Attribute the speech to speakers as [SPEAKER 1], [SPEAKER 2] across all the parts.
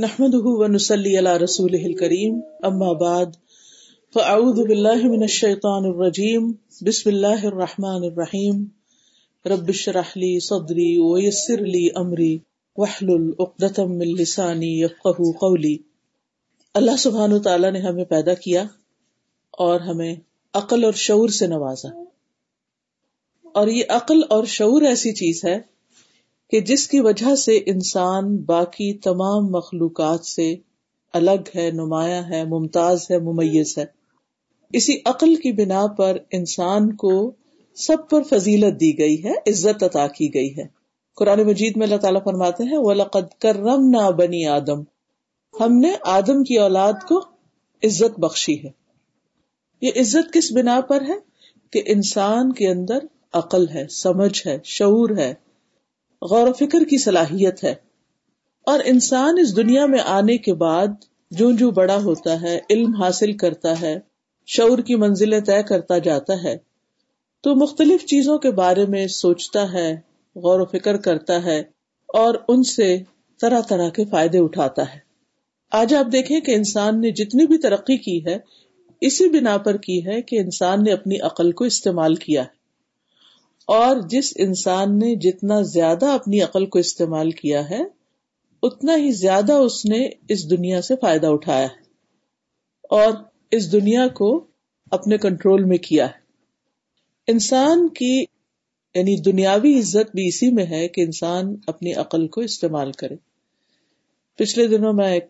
[SPEAKER 1] نحمده ونسلي على رسوله الكريم. اما بعد فاعوذ بالله من الشيطان الرجيم. بسم الله الرحمن الرحيم. رب اشرح لي صدري ويسر لي امري واحلل عقدة من لساني يفقهوا قولي. اللہ سبحانہ تعالی نے ہمیں پیدا کیا اور ہمیں عقل اور شعور سے نوازا۔ اور یہ عقل اور شعور ایسی چیز ہے کہ جس کی وجہ سے انسان باقی تمام مخلوقات سے الگ ہے، نمایاں ہے، ممتاز ہے، ممیز ہے۔ اسی عقل کی بنا پر انسان کو سب پر فضیلت دی گئی ہے، عزت عطا کی گئی ہے۔ قرآن مجید میں اللہ تعالیٰ فرماتے ہیں، وَلَقَدْ كَرَّمْنَا بَنِي آدم۔ ہم نے آدم کی اولاد کو عزت بخشی ہے۔ یہ عزت کس بنا پر ہے؟ کہ انسان کے اندر عقل ہے، سمجھ ہے، شعور ہے۔ غور و فکر کی صلاحیت ہے۔ اور انسان اس دنیا میں آنے کے بعد جو جو بڑا ہوتا ہے، علم حاصل کرتا ہے، شعور کی منزلیں طے کرتا جاتا ہے۔ تو مختلف چیزوں کے بارے میں سوچتا ہے، غور و فکر کرتا ہے اور ان سے طرح طرح کے فائدے اٹھاتا ہے۔ آج آپ دیکھیں کہ انسان نے جتنی بھی ترقی کی ہے، اسی بنا پر کی ہے کہ انسان نے اپنی عقل کو استعمال کیا ہے۔ اور جس انسان نے جتنا زیادہ اپنی عقل کو استعمال کیا ہے، اتنا ہی زیادہ اس نے اس دنیا سے فائدہ اٹھایا ہے اور اس دنیا کو اپنے کنٹرول میں کیا ہے۔ انسان کی یعنی دنیاوی عزت بھی اسی میں ہے کہ انسان اپنی عقل کو استعمال کرے۔ پچھلے دنوں میں ایک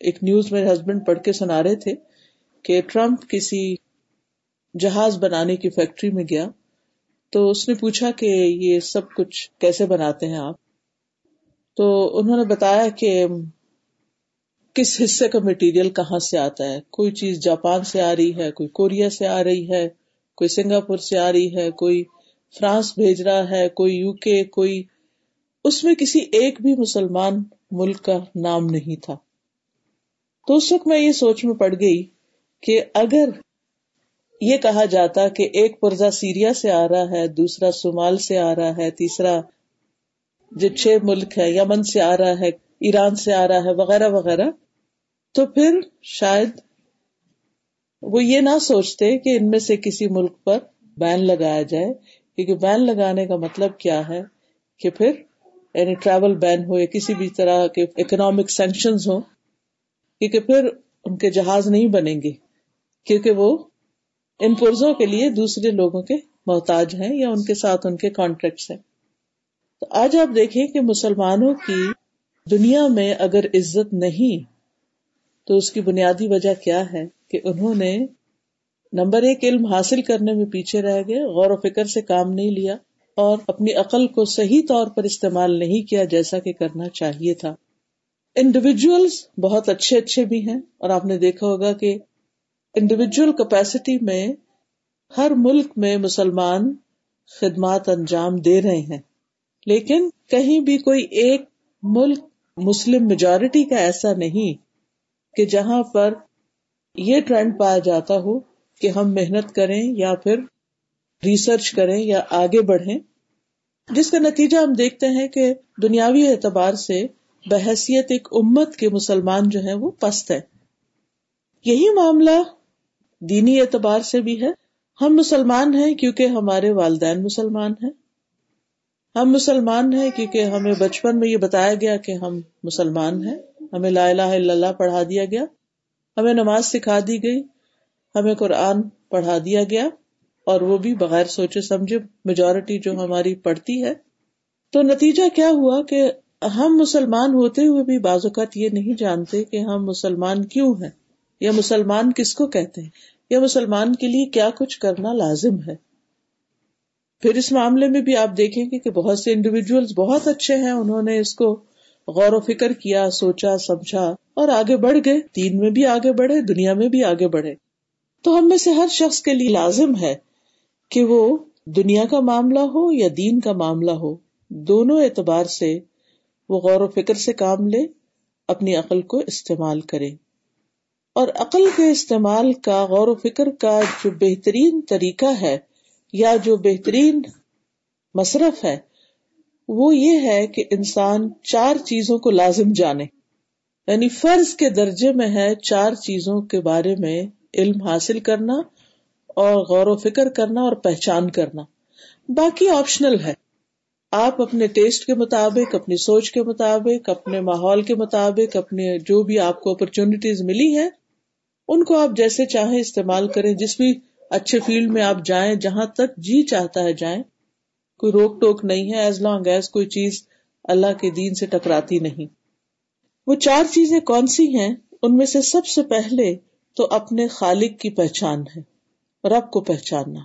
[SPEAKER 1] ایک نیوز میرے ہسبینڈ پڑھ کے سنا رہے تھے کہ ٹرمپ کسی جہاز بنانے کی فیکٹری میں گیا۔ تو اس نے پوچھا کہ یہ سب کچھ کیسے بناتے ہیں آپ؟ تو انہوں نے بتایا کہ کس حصے کا مٹیریل کہاں سے آتا ہے؟ کوئی چیز جاپان سے آ رہی ہے، کوئی کوریا سے آ رہی ہے، کوئی سنگاپور سے آ رہی ہے، کوئی فرانس بھیج رہا ہے، کوئی یو کے، کوئی اس میں کسی ایک بھی مسلمان ملک کا نام نہیں تھا۔ تو اس وقت میں یہ سوچ میں پڑ گئی کہ اگر یہ کہا جاتا کہ ایک پرزا سیریا سے آ رہا ہے، دوسرا سومال سے آ رہا ہے، تیسرا جو چھ ملک ہے یمن سے آ رہا ہے، ایران سے آ رہا ہے، وغیرہ وغیرہ۔ تو پھر شاید وہ یہ نہ سوچتے کہ ان میں سے کسی ملک پر بین لگایا جائے، کیونکہ بین لگانے کا مطلب کیا ہے کہ پھر یعنی ٹریول بین ہو یا کسی بھی طرح کے اکنامک سینکشن ہو کیونکہ پھر ان کے جہاز نہیں بنیں گے، کیونکہ وہ ان پرزوں کے لیے دوسرے لوگوں کے محتاج ہیں یا ان کے ساتھ ان کے کانٹریکٹس ہیں۔ تو آج آپ دیکھیں کہ مسلمانوں کی دنیا میں اگر عزت نہیں، تو اس کی بنیادی وجہ کیا ہے کہ انہوں نے نمبر ایک علم حاصل کرنے میں پیچھے رہ گئے، غور و فکر سے کام نہیں لیا اور اپنی عقل کو صحیح طور پر استعمال نہیں کیا جیسا کہ کرنا چاہیے تھا۔ انڈیویجلس بہت اچھے اچھے بھی ہیں اور آپ نے دیکھا ہوگا کہ انڈیویجل کیپیسٹی میں ہر ملک میں مسلمان خدمات انجام دے رہے ہیں۔ لیکن کہیں بھی کوئی ایک ملک مسلم میجورٹی کا ایسا نہیں کہ جہاں پر یہ ٹرینڈ پایا جاتا ہو کہ ہم محنت کریں یا پھر ریسرچ کریں یا آگے بڑھیں۔ جس کا نتیجہ ہم دیکھتے ہیں کہ دنیاوی اعتبار سے بحثیت ایک امت کے مسلمان جو ہے وہ پست ہے یہی معاملہ دینی اعتبار سے بھی ہے۔ ہم مسلمان ہیں کیونکہ ہمارے والدین مسلمان ہیں۔ ہم مسلمان ہیں کیونکہ ہمیں بچپن میں یہ بتایا گیا کہ ہم مسلمان ہیں۔ ہمیں لا الہ الا اللہ پڑھا دیا گیا۔ ہمیں نماز سکھا دی گئی۔ ہمیں قرآن پڑھا دیا گیا۔ اور وہ بھی بغیر سوچے سمجھے میجورٹی جو ہماری پڑھتی ہے۔ تو نتیجہ کیا ہوا کہ ہم مسلمان ہوتے ہوئے بھی بعض اوقات یہ نہیں جانتے کہ ہم مسلمان کیوں ہیں یا مسلمان کس کو کہتے ہیں۔ یا مسلمان کے لیے کیا کچھ کرنا لازم ہے؟ پھر اس معاملے میں بھی آپ دیکھیں گے کہ بہت سے انڈیویجل بہت اچھے ہیں، انہوں نے اس کو غور و فکر کیا، سوچا، سمجھا اور آگے بڑھ گئے۔ دین میں بھی آگے بڑھے، دنیا میں بھی آگے بڑھے۔ تو ہم میں سے ہر شخص کے لیے لازم ہے کہ وہ دنیا کا معاملہ ہو یا دین کا معاملہ ہو۔ دونوں اعتبار سے وہ غور و فکر سے کام لے، اپنی عقل کو استعمال کرے۔ اور عقل کے استعمال کا غور و فکر کا جو بہترین طریقہ ہے یا جو بہترین مصرف ہے، وہ یہ ہے کہ انسان چار چیزوں کو لازم جانے۔ یعنی فرض کے درجے میں ہے چار چیزوں کے بارے میں علم حاصل کرنا اور غور و فکر کرنا اور پہچان کرنا۔ باقی آپشنل ہے۔ آپ اپنے ٹیسٹ کے مطابق، اپنی سوچ کے مطابق، اپنے ماحول کے مطابق، اپنے جو بھی آپ کو اپرچونیٹیز ملی ہے ان کو آپ جیسے چاہیں استعمال کریں، جس بھی اچھے فیلڈ میں آپ جائیں، جہاں تک جی چاہتا ہے جائیں۔ کوئی روک ٹوک نہیں ہے ایز لانگ ایز کوئی چیز اللہ کے دین سے ٹکراتی نہیں۔ وہ چار چیزیں کون سی ہیں؟ ان میں سے سب سے پہلے تو اپنے خالق کی پہچان ہے، رب کو پہچاننا،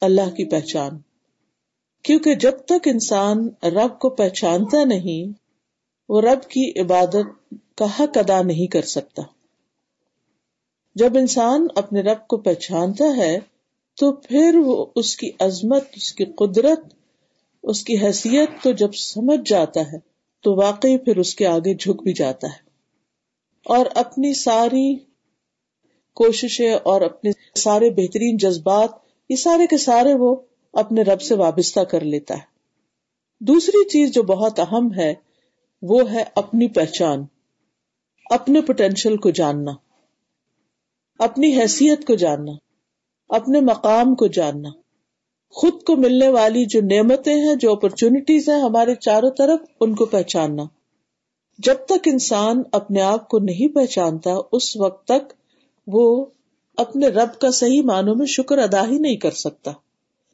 [SPEAKER 1] اللہ کی پہچان۔ کیونکہ جب تک انسان رب کو پہچانتا نہیں، وہ رب کی عبادت کا حق ادا نہیں کر سکتا۔ جب انسان اپنے رب کو پہچانتا ہے، تو پھر وہ اس کی عظمت، اس کی قدرت، اس کی حیثیت تو جب سمجھ جاتا ہے، تو واقعی پھر اس کے آگے جھک بھی جاتا ہے۔ اور اپنی ساری کوششیں اور اپنے سارے بہترین جذبات، یہ سارے کے سارے وہ اپنے رب سے وابستہ کر لیتا ہے۔ دوسری چیز جو بہت اہم ہے، وہ ہے اپنی پہچان، اپنے پوٹینشیل کو جاننا۔ اپنی حیثیت کو جاننا، اپنے مقام کو جاننا۔ خود کو ملنے والی جو نعمتیں ہیں، جو اپرچونٹیز ہیں ہمارے چاروں طرف، ان کو پہچاننا۔ جب تک انسان اپنے آپ کو نہیں پہچانتا، اس وقت تک وہ اپنے رب کا صحیح معنوں میں شکر ادا ہی نہیں کر سکتا،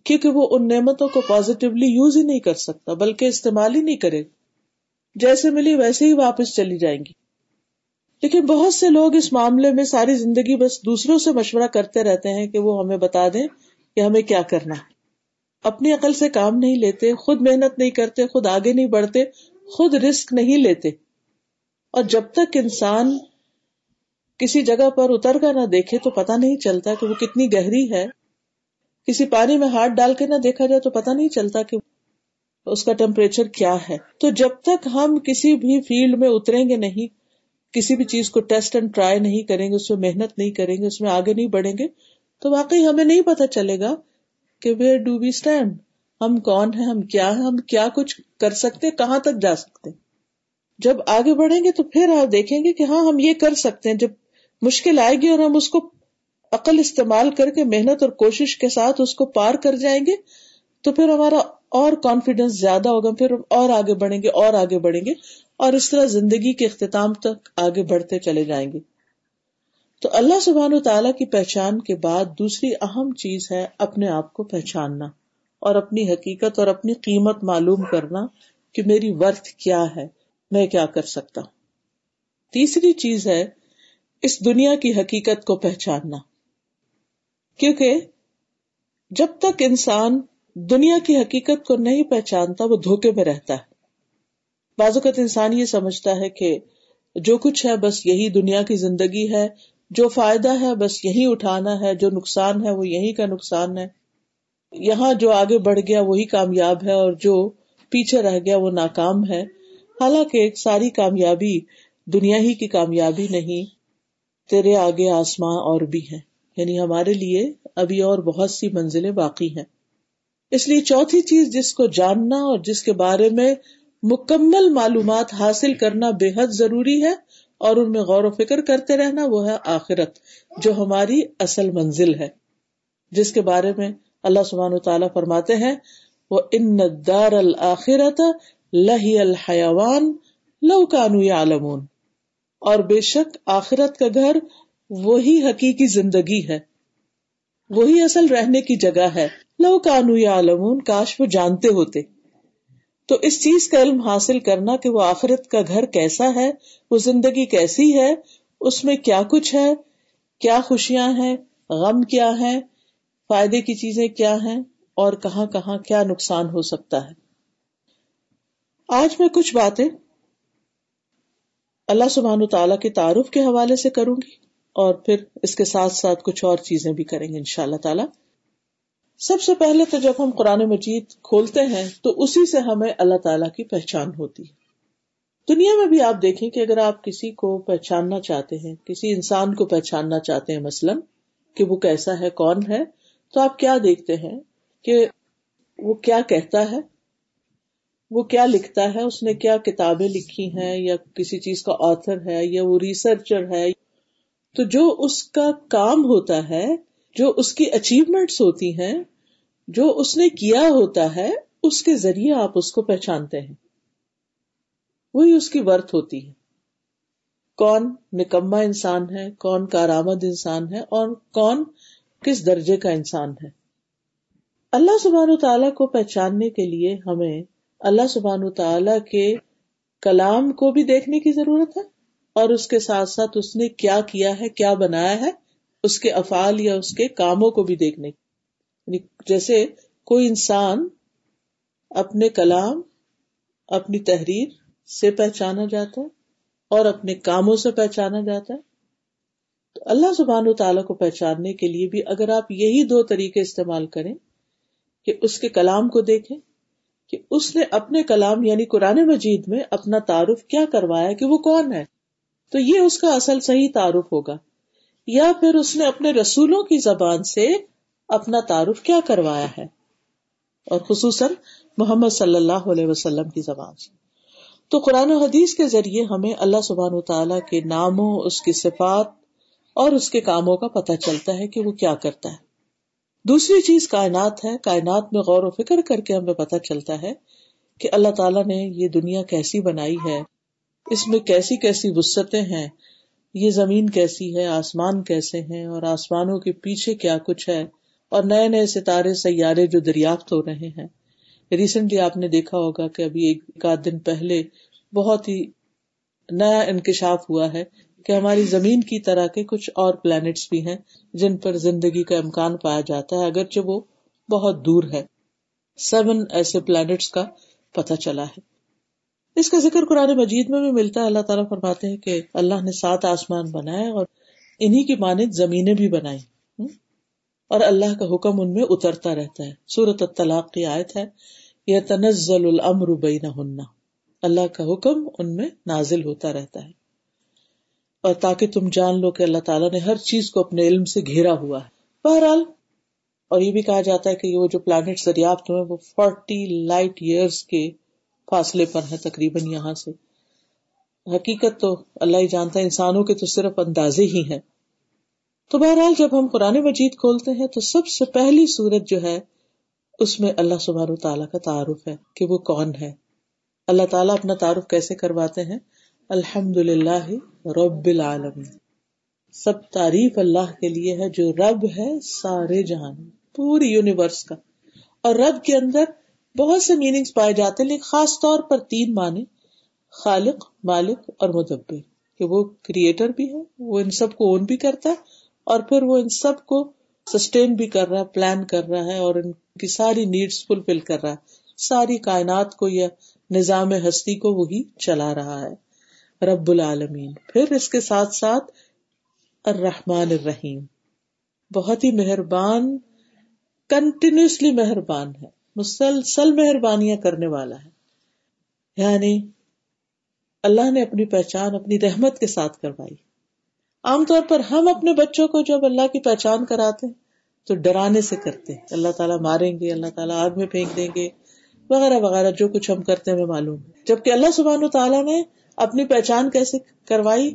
[SPEAKER 1] کیونکہ وہ ان نعمتوں کو پازیٹیولی یوز ہی نہیں کر سکتا، بلکہ استعمال ہی نہیں کرے۔ جیسے ملی ویسے ہی واپس چلی جائیں گی۔ لیکن بہت سے لوگ اس معاملے میں ساری زندگی بس دوسروں سے مشورہ کرتے رہتے ہیں کہ وہ ہمیں بتا دیں کہ ہمیں کیا کرنا ہے۔ اپنی عقل سے کام نہیں لیتے، خود محنت نہیں کرتے، خود آگے نہیں بڑھتے، خود رسک نہیں لیتے۔ اور جب تک انسان کسی جگہ پر اتر کر نہ دیکھے تو پتا نہیں چلتا کہ وہ کتنی گہری ہے۔ کسی پانی میں ہاتھ ڈال کے نہ دیکھا جائے تو پتا نہیں چلتا کہ اس کا ٹیمپریچر کیا ہے۔ تو جب تک ہم کسی بھی فیلڈ میں اتریں گے نہیں کسی بھی چیز کو ٹیسٹ اینڈ ٹرائی نہیں کریں گے، اس میں محنت نہیں کریں گے، اس میں آگے نہیں بڑھیں گے، تو واقعی ہمیں نہیں پتا چلے گا کہ ویئر ڈو وی اسٹینڈ ہم کون ہیں، ہم کیا ہیں، ہم کیا کچھ کر سکتے کہاں تک جا سکتے جب آگے بڑھیں گے تو پھر آپ دیکھیں گے کہ ہاں ہم یہ کر سکتے ہیں۔ جب مشکل آئے گی اور ہم اس کو عقل استعمال کر کے، محنت اور کوشش کے ساتھ اس کو پار کر جائیں گے، تو پھر ہمارا اور کانفیڈینس زیادہ ہوگا، پھر اور آگے بڑھیں گے، اور آگے بڑھیں گے، اور اس طرح زندگی کے اختتام تک آگے بڑھتے چلے جائیں گے۔ تو اللہ سبحان و تعالیٰ کی پہچان کے بعد دوسری اہم چیز ہے اپنے آپ کو پہچاننا اور اپنی حقیقت اور اپنی قیمت معلوم کرنا کہ میری ورتھ کیا ہے، میں کیا کر سکتا ہوں۔ تیسری چیز ہے اس دنیا کی حقیقت کو پہچاننا۔ کیونکہ جب تک انسان دنیا کی حقیقت کو نہیں پہچانتا، وہ دھوکے میں رہتا ہے۔ بعض اوقات انسان یہ سمجھتا ہے کہ جو کچھ ہے بس یہی دنیا کی زندگی ہے، جو فائدہ ہے بس یہی اٹھانا ہے، جو نقصان ہے وہ یہی کا نقصان ہے۔ یہاں جو آگے بڑھ گیا وہی کامیاب ہے اور جو پیچھے رہ گیا وہ ناکام ہے۔ حالانکہ ساری کامیابی دنیا ہی کی کامیابی نہیں، تیرے آگے آسماں اور بھی ہے یعنی ہمارے لیے ابھی اور بہت سی منزلیں باقی ہیں۔ اس لیے چوتھی چیز جس کو جاننا اور جس کے بارے میں مکمل معلومات حاصل کرنا بے حد ضروری ہے اور ان میں غور و فکر کرتے رہنا، وہ ہے آخرت، جو ہماری اصل منزل ہے۔ جس کے بارے میں اللہ سبحانہ تعالیٰ فرماتے ہیں، وہ ان دار الآخرت لہی الحیوان لو کانو عالمون اور بے شک آخرت کا گھر وہی حقیقی زندگی ہے، وہی اصل رہنے کی جگہ ہے۔ لو کانو عالمون کاش وہ جانتے ہوتے۔ تو اس چیز کا علم حاصل کرنا کہ وہ آخرت کا گھر کیسا ہے، وہ زندگی کیسی ہے، اس میں کیا کچھ ہے، کیا خوشیاں ہیں، غم کیا ہے فائدے کی چیزیں کیا ہیں، اور کہاں کہاں کیا نقصان ہو سکتا ہے۔ آج میں کچھ باتیں اللہ سبحان تعالی کے تعارف کے حوالے سے کروں گی، اور پھر اس کے ساتھ ساتھ کچھ اور چیزیں بھی کریں گے ان شاء اللہ تعالیٰ۔ سب سے پہلے تو جب ہم قرآن مجید کھولتے ہیں تو اسی سے ہمیں اللہ تعالیٰ کی پہچان ہوتی ہے۔ دنیا میں بھی آپ دیکھیں کہ اگر آپ کسی کو پہچاننا چاہتے ہیں، کسی انسان کو پہچاننا چاہتے ہیں مثلاً کہ وہ کیسا ہے، کون ہے، تو آپ کیا دیکھتے ہیں کہ وہ کیا کہتا ہے، وہ کیا لکھتا ہے، اس نے کیا کتابیں لکھی ہیں یا کسی چیز کا آتھر ہے یا وہ ریسرچر ہے۔ تو جو اس کا کام ہوتا ہے جو اس کی اچیومنٹس ہوتی ہیں، جو اس نے کیا ہوتا ہے، اس کے ذریعے آپ اس کو پہچانتے ہیں۔ وہی اس کی ورت ہوتی ہے۔ کون نکما انسان ہے، کون کارآمد انسان ہے، اور کون کس درجے کا انسان ہے۔ اللہ سبحان و تعالیٰ کو پہچاننے کے لیے ہمیں اللہ سبحان تعالیٰ کے کلام کو بھی دیکھنے کی ضرورت ہے، اور اس کے ساتھ ساتھ اس نے کیا کیا ہے، کیا بنایا ہے اس کے افعال یا اس کے کاموں کو بھی دیکھنے یعنی جیسے کوئی انسان اپنے کلام، اپنی تحریر سے پہچانا جاتا ہے اور اپنے کاموں سے پہچانا جاتا ہے، تو اللہ سبحان و تعالیٰ کو پہچاننے کے لیے بھی اگر آپ یہی دو طریقے استعمال کریں کہ اس کے کلام کو دیکھیں، کہ اس نے اپنے کلام یعنی قرآن مجید میں اپنا تعارف کیا کروایا کہ وہ کون ہے، تو یہ اس کا اصل صحیح تعارف ہوگا۔ یا پھر اس نے اپنے رسولوں کی زبان سے اپنا تعارف کیا کروایا ہے؟ اور خصوصاً محمد صلی اللہ علیہ وسلم کی زبان سے۔ تو قرآن و حدیث کے ذریعے ہمیں اللہ سبحان و تعالیٰ کے ناموں، اس کی صفات اور اس کے کاموں کا پتہ چلتا ہے کہ وہ کیا کرتا ہے۔ دوسری چیز کائنات ہے۔ کائنات میں غور و فکر کر کے ہمیں پتہ چلتا ہے کہ اللہ تعالیٰ نے یہ دنیا کیسی بنائی ہے۔ اس میں کیسی کیسی وسطیں ہیں۔ یہ زمین کیسی ہے، آسمان کیسے ہیں، اور آسمانوں کے پیچھے کیا کچھ ہے، اور نئے نئے ستارے سیارے جو دریافت ہو رہے ہیں۔ ریسنٹلی آپ نے دیکھا ہوگا کہ ابھی ایک آدھ دن پہلے بہت ہی نیا انکشاف ہوا ہے کہ ہماری زمین کی طرح کے کچھ اور پلانٹس بھی ہیں جن پر زندگی کا امکان پایا جاتا ہے، اگرچہ وہ بہت دور ہے۔ سیون ایسے پلانٹس کا پتہ چلا ہے۔ اس کا ذکر قرآن مجید میں بھی ملتا ہے۔ اللہ تعالیٰ فرماتے ہیں کہ اللہ نے سات آسمان بنائے اور انہیں کی مانند زمینیں بھی بنائی۔ اور اللہ کا حکم ان میں اترتا رہتا ہے۔ سورت الطلاق کی آیت ہے یہ تنزل الامر بینہن۔ اللہ کا حکم ان میں نازل ہوتا رہتا ہے۔ اور تاکہ تم جان لو کہ اللہ تعالیٰ نے ہر چیز کو اپنے علم سے گھیرا ہوا ہے۔ بہرحال، اور یہ بھی کہا جاتا ہے کہ وہ جو پلانٹ دریافت ہوئے وہ فورٹی لائٹ ایئرس کے فاصلے پر ہے تقریباً یہاں سے۔ حقیقت تو اللہ ہی جانتا ہے، انسانوں کے تو صرف اندازے ہی ہیں۔ تو بہرحال جب ہم قرآن مجید کھولتے ہیں، تو سب سے پہلی سورت جو ہے، اس میں اللہ سبحانہ تعالیٰ کا تعارف ہے کہ وہ کون ہے۔ اللہ تعالیٰ اپنا تعارف کیسے کرواتے ہیں؟ الحمد للہ رب العالمین۔ سب تعریف اللہ کے لیے ہے، جو رب ہے سارے جہان۔ پوری یونیورس کا۔ اور رب کے اندر بہت سے میننگز پائے جاتے لیکن خاص طور پر تین معنی، خالق، مالک اور مدبر، کہ وہ کریٹر بھی ہے، وہ ان سب کو اون بھی کرتا ہے اور پھر وہ ان سب کو سسٹین بھی کر رہا ہے پلان کر رہا ہے اور ان کی ساری نیڈس فلفل کر رہا ہے۔ ساری کائنات کو یا نظام ہستی کو وہی چلا رہا ہے۔ رب العالمین۔ پھر اس کے ساتھ ساتھ الرحمن الرحیم۔ بہت ہی مہربان کنٹینیوسلی مہربان ہے۔ مسلسل مہربانیاں کرنے والا ہے۔ یعنی اللہ نے اپنی پہچان، اپنی رحمت کے ساتھ کروائی۔ عام طور پر ہم اپنے بچوں کو جب اللہ کی پہچان کراتے ہیں، تو ڈرانے سے کرتے ہیں۔ اللہ تعالیٰ ماریں گے، اللہ تعالیٰ آگ میں پھینک دیں گے، وغیرہ وغیرہ، جو کچھ ہم کرتے ہیں معلوم ہے۔ جبکہ اللہ سبحان و تعالیٰ نے اپنی پہچان کیسے کروائی؟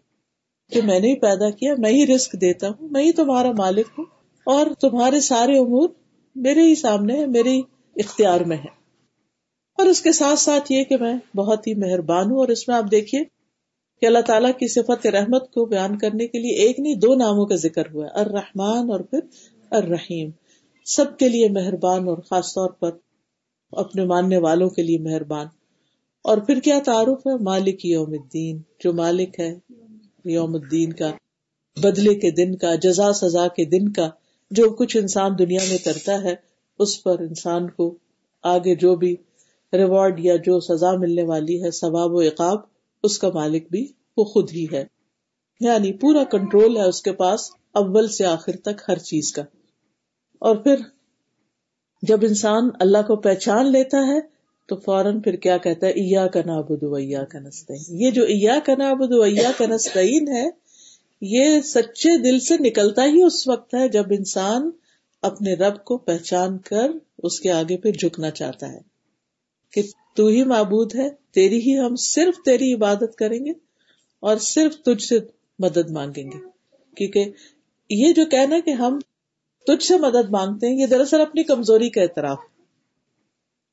[SPEAKER 1] کہ میں نے ہی پیدا کیا، میں ہی رسک دیتا ہوں، میں ہی تمہارا مالک ہوں، اور تمہارے سارے امور میرے ہی سامنے ہے میرے اختیار میں ہے۔ اور اس کے ساتھ ساتھ یہ کہ میں بہت ہی مہربان ہوں اور اس میں آپ دیکھیے کہ اللہ تعالیٰ کی صفت رحمت کو بیان کرنے کے لیے ایک نہیں، دو ناموں کا ذکر ہوا ہے۔ الرحمن اور پھر الرحیم۔ سب کے لیے مہربان اور خاص طور پر اپنے ماننے والوں کے لیے مہربان۔ اور پھر کیا تعارف ہے؟ مالک یوم الدین۔ جو مالک ہے یوم الدین کا، بدلے کے دن کا، جزا سزا کے دن کا، جو کچھ انسان دنیا میں کرتا ہے اس پر انسان کو آگے جو بھی ریوارڈ یا جو سزا ملنے والی ہے، ثواب و عقاب، اس کا مالک بھی وہ خود ہی ہے۔ یعنی پورا کنٹرول ہے اس کے پاس اول سے آخر تک ہر چیز کا۔ اور پھر جب انسان اللہ کو پہچان لیتا ہے، تو فوراً پھر کیا کہتا ہے؟ ایا کا نابود ایا کا نسطین یہ جو ایا کا نابود ایا کا نسطین ہے، یہ سچے دل سے نکلتا ہی اس وقت ہے جب انسان اپنے رب کو پہچان کر اس کے آگے پھر جھکنا چاہتا ہے کہ تو ہی معبود ہے، تیری ہی ہم صرف تیری عبادت کریں گے اور صرف تجھ سے مدد مانگیں گے۔ کیونکہ یہ جو کہنا کہ ہم تجھ سے مدد مانگتے ہیں، یہ دراصل اپنی کمزوری کا اعتراف۔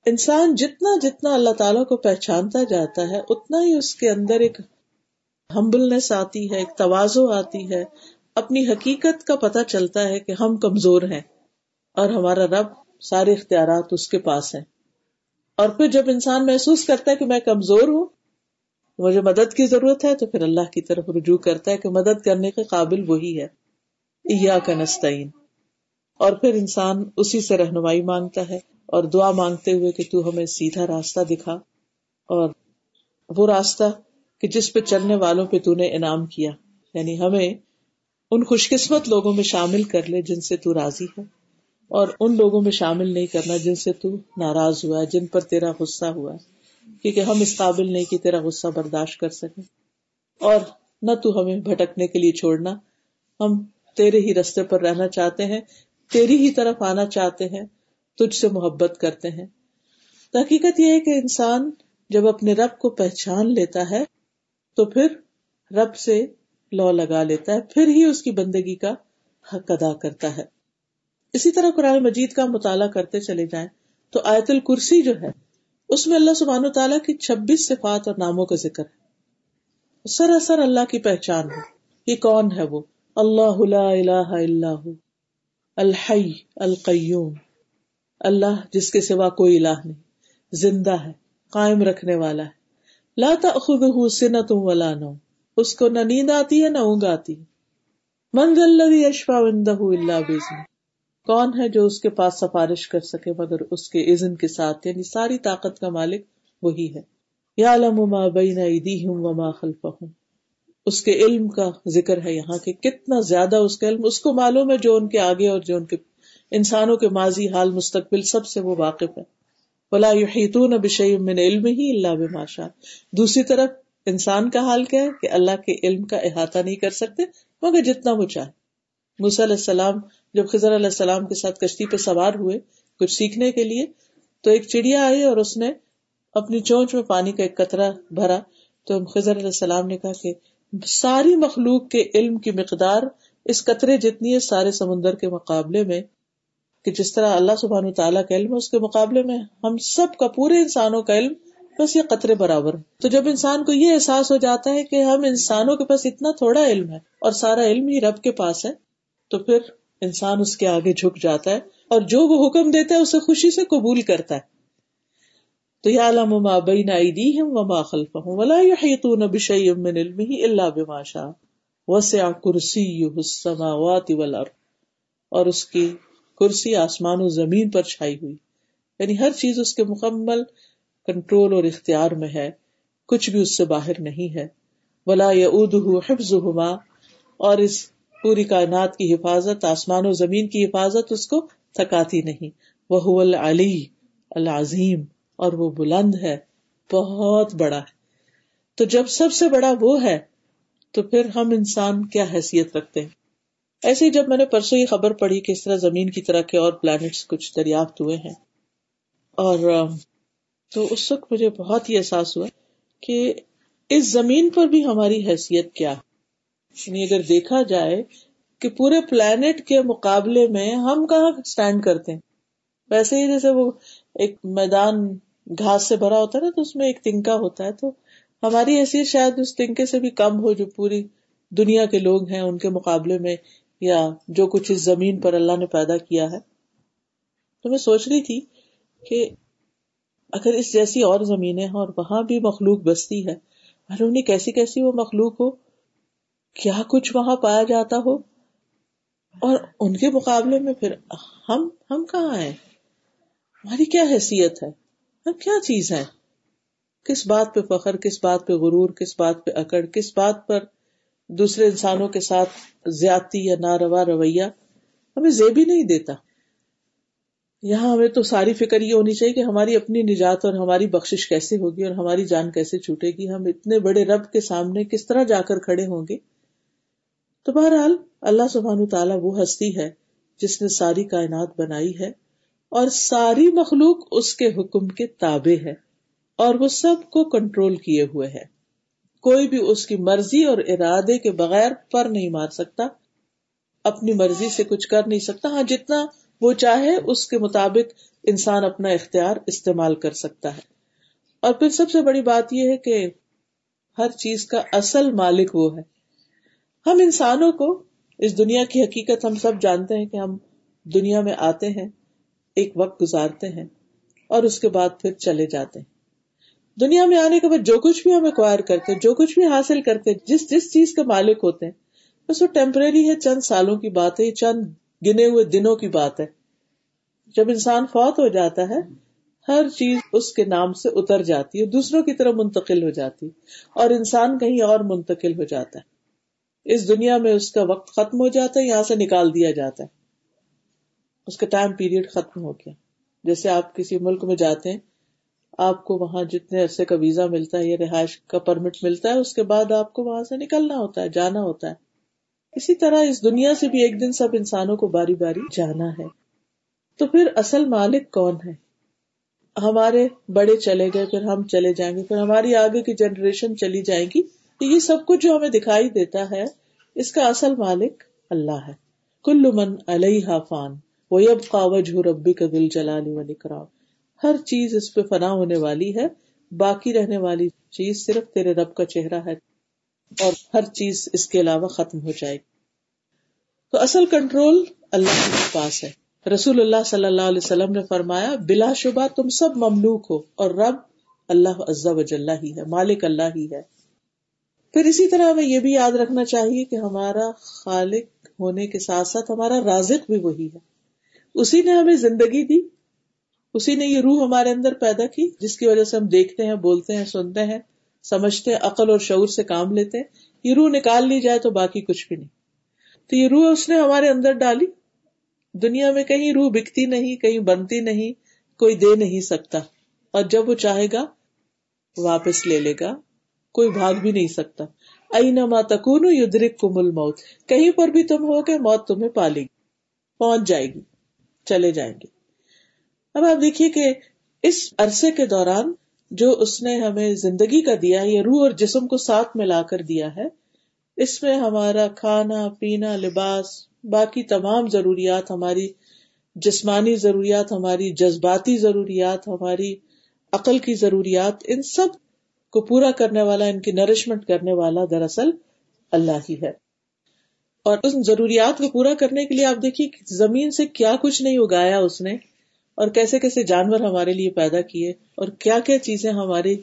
[SPEAKER 1] انسان جتنا جتنا اللہ تعالیٰ کو پہچانتا جاتا ہے، اتنا ہی اس کے اندر ایک ہمبلنس آتی ہے، ایک توازو آتی ہے۔ اپنی حقیقت کا پتہ چلتا ہے کہ ہم کمزور ہیں۔ اور ہمارا رب سارے اختیارات اس کے پاس ہیں۔ اور پھر جب انسان محسوس کرتا ہے کہ میں کمزور ہوں، مجھے مدد کی ضرورت ہے، تو پھر اللہ کی طرف رجوع کرتا ہے کہ مدد کرنے کے قابل وہی ہے۔ کا نستعین۔ اور پھر انسان اسی سے رہنمائی مانگتا ہے اور دعا مانگتے ہوئے کہ تو ہمیں سیدھا راستہ دکھا۔ اور وہ راستہ کہ جس پہ چلنے والوں پہ تو نے انعام کیا۔ یعنی ہمیں ان خوش قسمت لوگوں میں شامل کر لے جن سے تو راضی ہے۔ اور ان لوگوں میں شامل نہیں کرنا جن سے تو ناراض ہوا ہے، جن پر تیرا غصہ ہوا ہے۔ کیونکہ ہم اس قابل نہیں کہ تیرا غصہ برداشت کر سکیں۔ اور نہ تو ہمیں بھٹکنے کے لیے چھوڑنا۔ ہم تیرے ہی رستے پر رہنا چاہتے ہیں، تیری ہی طرف آنا چاہتے ہیں، تجھ سے محبت کرتے ہیں۔ حقیقت یہ ہے کہ انسان جب اپنے رب کو پہچان لیتا ہے، تو پھر رب سے لو لگا لیتا ہے، پھر ہی اس کی بندگی کا حق ادا کرتا ہے۔ اسی طرح قرآن مجید کا مطالعہ کرتے چلے جائیں تو آیت الکرسی جو ہے، اس میں اللہ سبحانہ تعالیٰ کی چھبیس صفات اور ناموں کا ذکر ہے۔ سراسر اللہ کی پہچان ہے۔ یہ کون ہے وہ؟ اللہ لا الہ الا ہو۔ الحی القیوم۔ اللہ جس کے سوا کوئی الہ نہیں۔ زندہ ہے، قائم رکھنے والا ہے۔ لا تأخذه سنة ولا نوم۔ اس کو نہ نیند آتی ہے، نہ اونگ آتی۔ من ذا الذي يشفع عنده الا باذنه کون ہے جو اس کے پاس سفارش کر سکے مگر اس کے اذن کے ساتھ یعنی ساری طاقت کا مالک وہی ہے۔ یا ما بین ایدیہم وما خلفہم۔ اس کے علم کا ذکر ہے یہاں کہ کتنا زیادہ اس کا علم، اس کو معلوم ہے جو ان کے آگے اور جو ان کے انسانوں کے ماضی حال مستقبل سب سے وہ واقف ہے۔ بلا یحیطون بشیء من علم ہی اللہ بماشا دوسری طرف انسان کا حال کیا ہے کہ اللہ کے علم کا احاطہ نہیں کر سکتے مگر جتنا وہ چاہے۔ موسی علیہ السلام جب خضر علیہ السلام کے ساتھ کشتی پہ سوار ہوئے کچھ سیکھنے کے لیے، تو ایک چڑیا آئی اور اس نے اپنی چونچ میں پانی کا ایک قطرہ بھرا۔ تو خضر علیہ السلام نے کہا کہ ساری مخلوق کے علم کی مقدار اس قطرے جتنی ہے، سارے سمندر کے مقابلے میں کہ جس طرح اللہ سبحان تعالیٰ کا علم ہے، اس کے مقابلے میں ہم سب کا پورے انسانوں کا علم بس یہ قطرے برابر تو جب انسان کو یہ احساس ہو جاتا ہے کہ ہم انسانوں کے پاس اتنا تھوڑا علم ہے اور سارا علم ہی رب کے پاس ہے تو پھر انسان اس کے آگے جھک جاتا ہے اور جو وہ حکم دیتا ہے اسے خوشی سے قبول کرتا ہے۔ تو یا علم ما بین ایدیہم وما خلفہم ولا یحیطون بشیء من علمہ الا بما شاء۔ وسع کرسیہ السماوات والارض۔ اور اس کی کرسی آسمان و زمین پر چھائی ہوئی۔ یعنی ہر چیز اس کے مکمل کنٹرول اور اختیار میں ہے۔ کچھ بھی اس سے باہر نہیں ہے۔ ولا یعودہ حفظہما۔ اور اس پوری کائنات کی حفاظت، آسمان و زمین کی حفاظت اس کو تھکاتی نہیں۔ وہ العلی، العظیم، اور وہ بلند ہے، بہت بڑا ہے۔ تو جب سب سے بڑا وہ ہے، تو پھر ہم انسان کیا حیثیت رکھتے ہیں؟ ایسے ہی جب میں نے پرسوں یہ خبر پڑھی کہ اس طرح زمین کی طرح کے اور پلانٹس کچھ دریافت ہوئے ہیں، اور تو اس وقت مجھے بہت ہی احساس ہوا کہ اس زمین پر بھی ہماری حیثیت کیا یعنی اگر دیکھا جائے کہ پورے پلانٹ کے مقابلے میں ہم کہاں اسٹینڈ کرتے ہیں؟ ویسے ہی جیسے وہ ایک میدان گھاس سے بھرا ہوتا ہے نا، تو اس میں ایک تنکا ہوتا ہے، تو ہماری حیثیت شاید اس تنکے سے بھی کم ہو، جو پوری دنیا کے لوگ ہیں ان کے مقابلے میں، یا جو کچھ اس زمین پر اللہ نے پیدا کیا ہے۔ تو میں سوچ رہی تھی کہ اگر اس جیسی اور زمینیں ہیں اور وہاں بھی مخلوق بستی ہے معلوم نہیں کیسی کیسی وہ مخلوق ہو کیا کچھ وہاں پایا جاتا ہو؟ اور ان کے مقابلے میں پھر ہم ہم کہاں ہیں؟ ہماری کیا حیثیت ہے؟ ہم کیا چیز ہے کس بات پہ فخر، کس بات پہ غرور، کس بات پہ اکڑ، کس بات پر دوسرے انسانوں کے ساتھ زیادتی یا ناروا رویہ ہمیں زیب ہی نہیں دیتا؟ یہاں ہمیں تو ساری فکر یہ ہونی چاہیے کہ ہماری اپنی نجات اور ہماری بخشش کیسے ہوگی اور ہماری جان کیسے چھوٹے گی؟ ہم اتنے بڑے رب کے سامنے کس طرح جا کر کھڑے ہوں گے؟ تو بہرحال اللہ سبحان تعالیٰ وہ ہستی ہے جس نے ساری کائنات بنائی ہے اور ساری مخلوق اس کے حکم کے تابع ہے اور وہ سب کو کنٹرول کیے ہوئے ہے۔ کوئی بھی اس کی مرضی اور ارادے کے بغیر پر نہیں مار سکتا، اپنی مرضی سے کچھ کر نہیں سکتا۔ ہاں جتنا وہ چاہے، اس کے مطابق انسان اپنا اختیار استعمال کر سکتا ہے۔ اور پھر سب سے بڑی بات یہ ہے کہ ہر چیز کا اصل مالک وہ ہے۔ ہم انسانوں کو اس دنیا کی حقیقت ہم سب جانتے ہیں کہ ہم دنیا میں آتے ہیں، ایک وقت گزارتے ہیں اور اس کے بعد پھر چلے جاتے ہیں۔ دنیا میں آنے کے بعد جو کچھ بھی ہم ایکوائر کرتے ہیں، جو کچھ بھی حاصل کرتے جس جس چیز کے مالک ہوتے ہیں، بس وہ ٹیمپرری ہے، چند سالوں کی بات ہے، چند گنے ہوئے دنوں کی بات ہے۔ جب انسان فوت ہو جاتا ہے، ہر چیز اس کے نام سے اتر جاتی ہے، دوسروں کی طرف منتقل ہو جاتی اور انسان کہیں اور منتقل ہو جاتا ہے۔ اس دنیا میں اس کا وقت ختم ہو جاتا ہے، یہاں سے نکال دیا جاتا ہے۔ اس کا ٹائم پیریڈ ختم ہو گیا۔ جیسے آپ کسی ملک میں جاتے ہیں، آپ کو وہاں جتنے عرصے کا ویزا ملتا ہے یا رہائش کا پرمٹ ملتا ہے، اس کے بعد آپ کو وہاں سے نکلنا ہوتا ہے، جانا ہوتا ہے۔ اسی طرح اس دنیا سے بھی ایک دن سب انسانوں کو باری باری جانا ہے۔ تو پھر اصل مالک کون ہے؟ ہمارے بڑے چلے گئے، پھر ہم چلے جائیں گے، پھر ہماری آگے کی جنریشن چلی جائے گی۔ تو یہ سب کچھ جو ہمیں دکھائی دیتا ہے، اس کا اصل مالک اللہ ہے۔ کل من علیہ فان وہ اب قاوج ربی کا دل جلالی و نکراؤ ہر چیز اس پہ فنا ہونے والی ہے، باقی رہنے والی چیز صرف تیرے رب کا چہرہ ہے اور ہر چیز اس کے علاوہ ختم ہو جائے گی۔ تو اصل کنٹرول اللہ کے پاس ہے۔ رسول اللہ صلی اللہ علیہ وسلم نے فرمایا، بلا شبہ تم سب مملوک ہو اور رب اللہ عزا وجل ہی ہے، مالک اللہ ہی ہے۔ پھر اسی طرح ہمیں یہ بھی یاد رکھنا چاہیے کہ ہمارا خالق ہونے کے ساتھ ساتھ ہمارا رازق بھی وہی ہے۔ اسی نے ہمیں زندگی دی، اسی نے یہ روح ہمارے اندر پیدا کی، جس کی وجہ سے ہم دیکھتے ہیں، بولتے ہیں، سنتے ہیں، سمجھتے ہیں، عقل اور شعور سے کام لیتے ہیں۔ یہ روح نکال لی جائے تو باقی کچھ بھی نہیں۔ تو یہ روح اس نے ہمارے اندر ڈالی۔ دنیا میں کہیں روح بکتی نہیں، کہیں بنتی نہیں، کوئی دے نہیں سکتا۔ اور جب وہ چاہے گا، واپس لے لے گا۔ کوئی بھاگ بھی نہیں سکتا۔ اینا تکون یدرک کو مل موت کہیں پر بھی تم ہو گے موت تمہیں پالے گی۔ پہنچ جائے گی، چلے جائیں گے۔ اب آپ دیکھیے کہ اس عرصے کے دوران جو اس نے ہمیں زندگی کا دیا، یہ روح اور جسم کو ساتھ ملا کر دیا ہے، اس میں ہمارا کھانا، پینا، لباس، باقی تمام ضروریات، ہماری جسمانی ضروریات، ہماری جذباتی ضروریات، ہماری عقل کی ضروریات، ان سب کو پورا کرنے والا، ان کی نرشمنٹ کرنے والا دراصل اللہ ہی ہے۔ اور ان ضروریات کو پورا کرنے کے لیے آپ دیکھیے زمین سے کیا کچھ نہیں اگایا اس نے، اور کیسے کیسے جانور ہمارے لیے پیدا کیے، اور کیا کیا چیزیں ہماری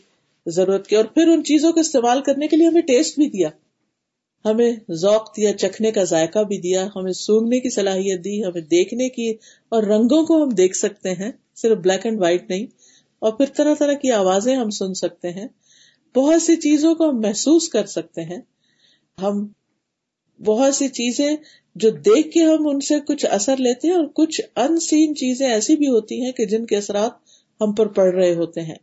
[SPEAKER 1] ضرورت کی، اور پھر ان چیزوں کو استعمال کرنے کے لیے ہمیں ٹیسٹ بھی دیا۔ ہمیں ذوق دیا، چکھنے کا ذائقہ بھی دیا، ہمیں سونگنے کی صلاحیت دی، ہمیں دیکھنے کی، اور رنگوں کو ہم دیکھ سکتے ہیں، صرف بلیک اینڈ وائٹ نہیں۔ اور پھر طرح طرح کی آوازیں ہم سن سکتے ہیں۔ بہت سی چیزوں کو ہم محسوس کر سکتے ہیں۔ ہم بہت سی چیزیں جو دیکھ کے ہم ان سے کچھ اثر لیتے ہیں اور کچھ ان سین چیزیں ایسی بھی ہوتی ہیں کہ جن کے اثرات ہم پر پڑ رہے ہوتے ہیں۔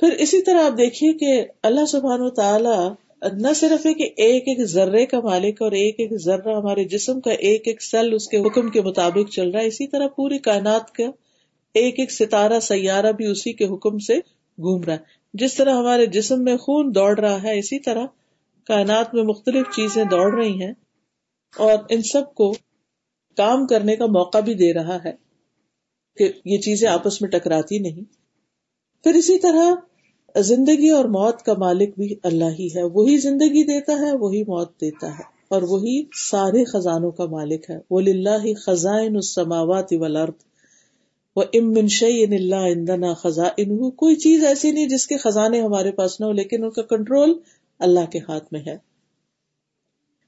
[SPEAKER 1] پھر اسی طرح آپ دیکھیے کہ اللہ سبحان و تعالی نہ صرف ہے کہ ایک ایک ذرے کا مالک اور ایک ایک ذرہ ہمارے جسم کا ایک ایک سیل اس کے حکم کے مطابق چل رہا ہے۔ اسی طرح پوری کائنات کا ایک ایک ستارہ سیارہ بھی اسی کے حکم سے گھوم رہا ہے۔ جس طرح ہمارے جسم میں خون دوڑ رہا ہے، اسی طرح کائنات میں مختلف چیزیں دوڑ رہی ہیں اور ان سب کو کام کرنے کا موقع بھی دے رہا ہے کہ یہ چیزیں آپس میں ٹکراتی نہیں۔ پھر اسی طرح زندگی اور موت کا مالک بھی اللہ ہی ہے۔ وہی زندگی دیتا ہے، وہی موت دیتا ہے۔ اور وہی سارے خزانوں کا مالک ہے۔ وہ اللہ خزائن السماوات والارض وہ امن شعین اللہ اندنا خزائن کوئی چیز ایسی نہیں جس کے خزانے ہمارے پاس نہ ہو، لیکن ان کا کنٹرول اللہ کے ہاتھ میں ہے۔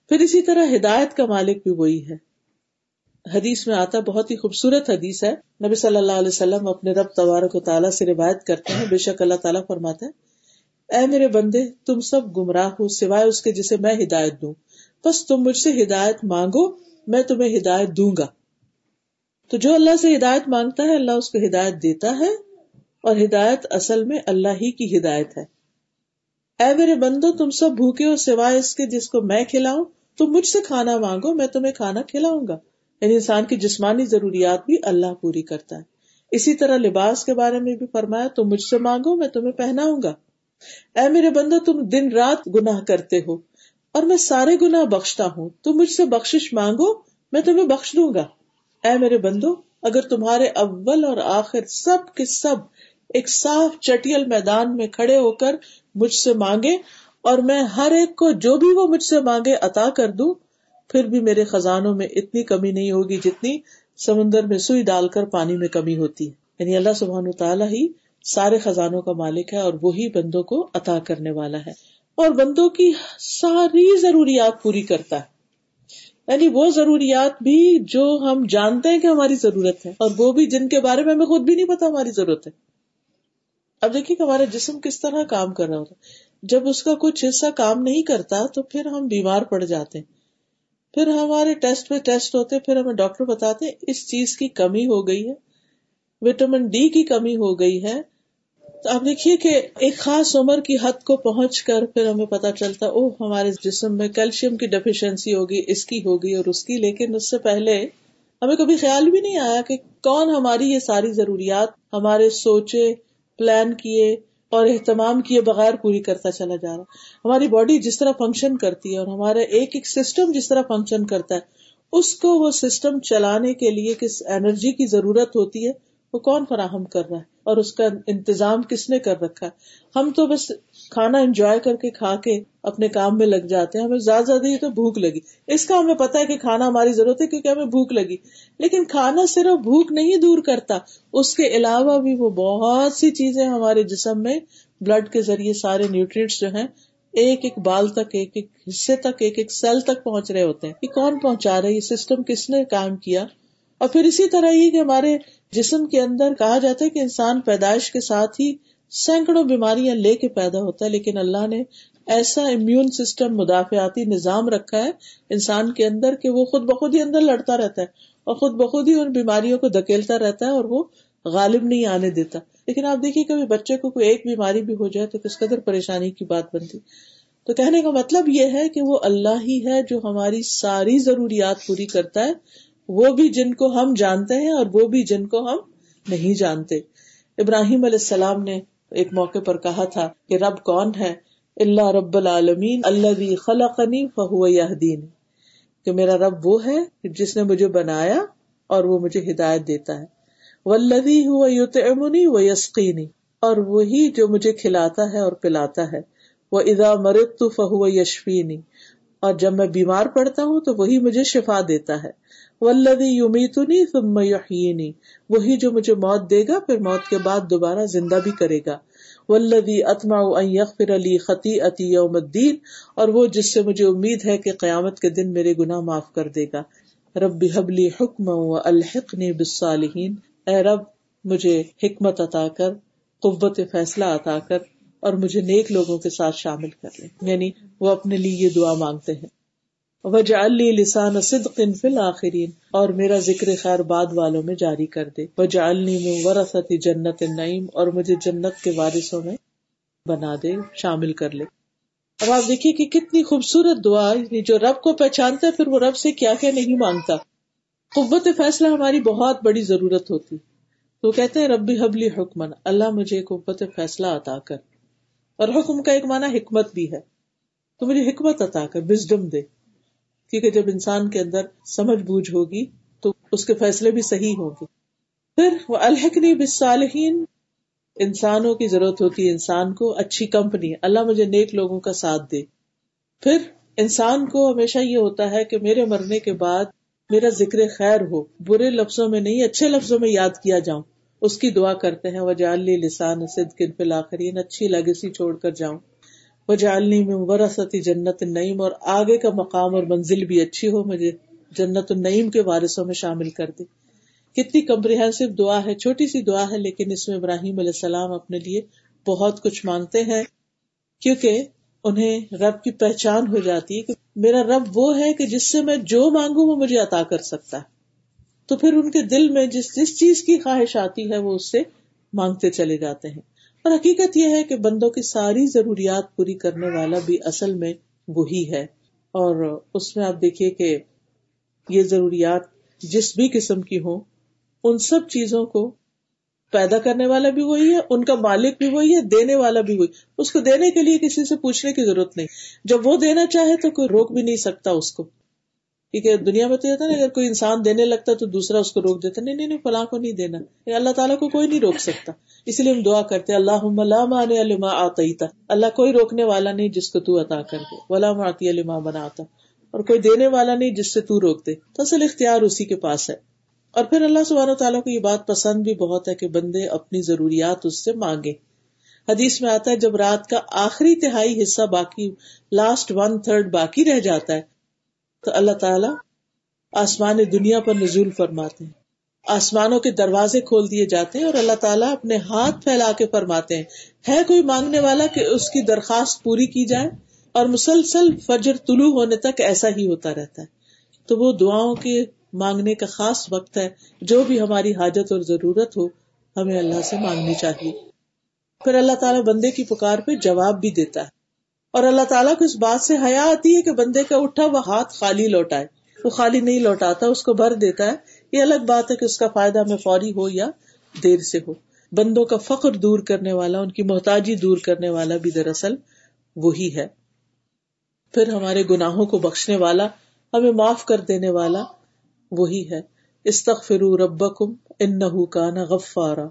[SPEAKER 1] پھر اسی طرح ہدایت کا مالک بھی وہی ہے۔ حدیث میں آتا بہت ہی خوبصورت حدیث ہے۔ نبی صلی اللہ علیہ وسلم اپنے رب تبارک و تعالیٰ سے روایت کرتے ہیں۔ بے شک اللہ تعالیٰ فرماتے ہیں، اے میرے بندے، تم سب گمراہ ہو، سوائے اس کے جسے میں ہدایت دوں۔ بس تم مجھ سے ہدایت مانگو، میں تمہیں ہدایت دوں گا۔ تو جو اللہ سے ہدایت مانگتا ہے، اللہ اس کو ہدایت دیتا ہے اور ہدایت اصل میں اللہ ہی کی ہدایت ہے۔ اے میرے بندو، تم سب بھوکے ہو سوائے اس کے جس کو میں کھلاؤں، تم مجھ سے کھانا مانگو، میں تمہیں کھانا کھلاؤں گا۔ یعنی انسان کی جسمانی ضروریات بھی اللہ پوری کرتا ہے۔ اسی طرح لباس کے بارے میں بھی فرمایا، تم مجھ سے مانگو، میں تمہیں پہناؤں گا۔ اے میرے بندو، تم دن رات گناہ کرتے ہو اور میں سارے گناہ بخشتا ہوں۔ تم مجھ سے بخش مانگو، میں تمہیں بخش دوں گا۔ اے میرے بندو، اگر تمہارے اول اور آخر سب کے سب ایک صاف چٹیل میدان میں کھڑے ہو کر مجھ سے مانگے اور میں ہر ایک کو جو بھی وہ مجھ سے مانگے عطا کر دوں، پھر بھی میرے خزانوں میں اتنی کمی نہیں ہوگی جتنی سمندر میں سوئی ڈال کر پانی میں کمی ہوتی۔ ہے یعنی اللہ سبحان تعالیٰ ہی سارے خزانوں کا مالک ہے اور وہی بندوں کو عطا کرنے والا ہے۔ اور بندوں کی ساری ضروریات پوری کرتا ہے۔ یعنی وہ ضروریات بھی جو ہم جانتے ہیں کہ ہماری ضرورت ہے اور وہ بھی جن کے بارے میں ہمیں خود بھی نہیں پتا ہماری ضرورت ہے۔ اب دیکھیے کہ ہمارا جسم کس طرح کام کر رہا ہوتا ہے۔ جب اس کا کچھ حصہ کام نہیں کرتا تو پھر ہم بیمار پڑ جاتے ہیں۔ پھر ہمارے ٹیسٹ پہ ٹیسٹ ہوتے پھر ہمیں ڈاکٹر بتاتے اس چیز کی کمی ہو گئی ہے۔ وٹامن ڈی کی کمی ہو گئی ہے۔ تو آپ دیکھیے کہ ایک خاص عمر کی حد کو پہنچ کر پھر ہمیں پتا چلتا او ہمارے جسم میں کیلشیم کی ڈیفیشنسی ہوگی، اس کی ہوگی اور اس کی، لیکن اس سے پہلے ہمیں کبھی خیال بھی نہیں آیا کہ کون ہماری یہ ساری ضروریات ہمارے سوچے پلان کیے اور اہتمام کیے بغیر پوری کرتا چلا جا رہا۔ ہماری باڈی جس طرح فنکشن کرتی ہے اور ہمارا ایک ایک سسٹم جس طرح فنکشن کرتا ہے، اس کو وہ سسٹم چلانے کے لیے کس انرجی کی ضرورت ہوتی ہے؟ وہ کون فراہم کر رہا ہے اور اس کا انتظام کس نے کر رکھا ہے؟ ہم تو بس کھانا انجوائے کر کے کھا کے اپنے کام میں لگ جاتے ہیں، ہمیں زیادہ زیادہ ہی تو بھوک لگی۔ اس کا ہمیں پتا ہے کہ کھانا ہماری ضرورت ہے کیونکہ ہمیں بھوک لگی۔ لیکن کھانا صرف بھوک نہیں دور کرتا، اس کے علاوہ بھی وہ بہت سی چیزیں ہمارے جسم میں بلڈ کے ذریعے سارے نیوٹریٹس جو ہیں، ایک ایک بال تک، ایک ایک حصے تک، ایک ایک سیل تک پہنچ رہے ہوتے ہیں۔ یہ کون پہنچا رہے یہ سسٹم کس نے کام کیا؟ اور پھر اسی طرح یہ کہ ہمارے جسم کے اندر کہا جاتا ہے کہ انسان پیدائش کے ساتھ ہی سینکڑوں بیماریاں لے کے پیدا ہوتا ہے، لیکن اللہ نے ایسا امیون سسٹم مدافعتی نظام رکھا ہے انسان کے اندر کہ وہ خود بخود ہی اندر لڑتا رہتا ہے اور خود بخود ہی ان بیماریوں کو دھکیلتا رہتا ہے اور وہ غالب نہیں آنے دیتا۔ لیکن آپ دیکھیے کبھی بچے کو کوئی ایک بیماری بھی ہو جائے تو کس قدر پریشانی کی بات بنتی۔ تو کہنے کا مطلب یہ ہے کہ وہ اللہ ہی ہے جو ہماری ساری ضروریات پوری کرتا ہے۔ وہ بھی جن کو ہم جانتے ہیں اور وہ بھی جن کو ہم نہیں جانتے۔ ابراہیم علیہ السلام نے ایک موقع پر کہا تھا کہ رب کون ہے؟ اللہ رب العالمین اللہ خلقنی فہو دین کہ میرا رب وہ ہے جس نے مجھے بنایا اور وہ مجھے ہدایت دیتا ہے۔ ولدی ہوا یوت امنی و یسقینی اور وہی جو مجھے کھلاتا ہے اور پلاتا ہے۔ وہ ادا مرد تو فہو یشفینی۔ اور جب میں بیمار پڑتا ہوں تو وہی مجھے شفا دیتا ہے۔ ولدی یومیتنی ثم یحیینی، وہی جو مجھے موت دے گا، پھر موت کے بعد دوبارہ زندہ بھی کرے گا۔ ولدی اطمع ان یغفر لی خطیئتی یوم الدین، اور وہ جس سے مجھے امید ہے کہ قیامت کے دن میرے گناہ معاف کر دے گا۔ رب حبلی حکم و الحقنی بالصالحین۔ اے رب، مجھے حکمت عطا کر، قوت فیصلہ عطا کر، اور مجھے نیک لوگوں کے ساتھ شامل کر لے۔ یعنی وہ اپنے لیے یہ دعا مانگتے ہیں۔ وجہ لسان صدق فی الآخرین اور میرا ذکر خیر بعد والوں میں جاری کر دے۔ وجہ میں ورثت جنت نعیم اور مجھے جنت کے وارثوں میں بنا دے، شامل کر لے۔ اب آپ دیکھیے کہ کتنی خوبصورت دعا جو رب کو پہچانتا ہے، پھر وہ رب سے کیا کیا نہیں مانگتا۔ قوت فیصلہ ہماری بہت بڑی ضرورت ہوتی۔ تو کہتے ہیں ربی حبلی حکمن۔ اللہ مجھے قوت فیصلہ عطا کر۔ اور حکم کا ایک معنی حکمت بھی ہے۔ تو مجھے حکمت عطا کر بزڈم دے۔ کیونکہ جب انسان کے اندر سمجھ بوجھ ہوگی تو اس کے فیصلے بھی صحیح ہوں گے۔ پھر وہ الحکنی بصالحین انسانوں کی ضرورت ہوتی ہے انسان کو، اچھی کمپنی، اللہ مجھے نیک لوگوں کا ساتھ دے۔ پھر انسان کو ہمیشہ یہ ہوتا ہے کہ میرے مرنے کے بعد میرا ذکر خیر ہو، برے لفظوں میں نہیں، اچھے لفظوں میں یاد کیا جاؤں۔ اس کی دعا کرتے ہیں وہ جال لسان صدق فی اچھی لیگسی چھوڑ کر جاؤں۔ وہ جالنی میں ورثتی جنت النعیم اور آگے کا مقام اور منزل بھی اچھی ہو، مجھے جنت النعیم کے وارثوں میں شامل کر دے۔ کتنی کمپریہنسو دعا ہے، چھوٹی سی دعا ہے، لیکن اس میں ابراہیم علیہ السلام اپنے لیے بہت کچھ مانگتے ہیں، کیونکہ انہیں رب کی پہچان ہو جاتی ہے کہ میرا رب وہ ہے کہ جس سے میں جو مانگوں وہ مجھے عطا کر سکتا ہے۔ تو پھر ان کے دل میں جس جس چیز کی خواہش آتی ہے وہ اس سے مانگتے چلے جاتے ہیں۔ اور حقیقت یہ ہے کہ بندوں کی ساری ضروریات پوری کرنے والا بھی اصل میں وہی ہے۔ اور اس میں آپ دیکھیے کہ یہ ضروریات جس بھی قسم کی ہوں، ان سب چیزوں کو پیدا کرنے والا بھی وہی ہے، ان کا مالک بھی وہی ہے، دینے والا بھی وہی۔ اس کو دینے کے لیے کسی سے پوچھنے کی ضرورت نہیں۔ جب وہ دینا چاہے تو کوئی روک بھی نہیں سکتا اس کو۔ کیونکہ دنیا میں تو یہ تھا نا، اگر کوئی انسان دینے لگتا تو دوسرا اس کو روک دیتا۔ نہیں نہیں نہیں، فلاں کو نہیں دینا۔ اللہ تعالیٰ کو کوئی نہیں روک سکتا۔ اس لیے ہم دعا کرتے اللہ علما آتا اللہ کوئی روکنے والا نہیں جس کو تو عطا کر دے۔ ولا آتی علما بنا آتا اور کوئی دینے والا نہیں جس سے تو روک دے۔ تو اصل اختیار اسی کے پاس ہے۔ اور پھر اللہ سبحانہ تعالیٰ کو یہ بات پسند بھی بہت ہے کہ بندے اپنی ضروریات اس سے مانگے حدیث میں آتا ہے، جب رات کا آخری تہائی حصہ باقی لاسٹ ون تھرڈ باقی رہ جاتا ہے تو اللہ تعالیٰ آسمان دنیا پر نزول فرماتے ہیں۔ آسمانوں کے دروازے کھول دیے جاتے ہیں اور اللہ تعالیٰ اپنے ہاتھ پھیلا کے فرماتے ہیں۔ ہے کوئی مانگنے والا کہ اس کی درخواست پوری کی جائے؟ اور مسلسل فجر طلوع ہونے تک ایسا ہی ہوتا رہتا ہے۔ تو وہ دعاؤں کے مانگنے کا خاص وقت ہے۔ جو بھی ہماری حاجت اور ضرورت ہو، ہمیں اللہ سے مانگنی چاہیے۔ پھر اللہ تعالیٰ بندے کی پکار پہ جواب بھی دیتا ہے۔ اور اللہ تعالیٰ کو اس بات سے حیا آتی ہے کہ بندے کا اٹھا وہ ہاتھ خالی لوٹائے۔ وہ خالی نہیں لوٹاتا، اس کو بھر دیتا ہے۔ یہ الگ بات ہے کہ اس کا فائدہ ہمیں فوری ہو یا دیر سے ہو۔ بندوں کا فخر دور کرنے والا، ان کی محتاجی دور کرنے والا بھی دراصل وہی ہے۔ پھر ہمارے گناہوں کو بخشنے والا، ہمیں معاف کر دینے والا وہی ہے۔ استغفروا ربکم انہو کان غفارا۔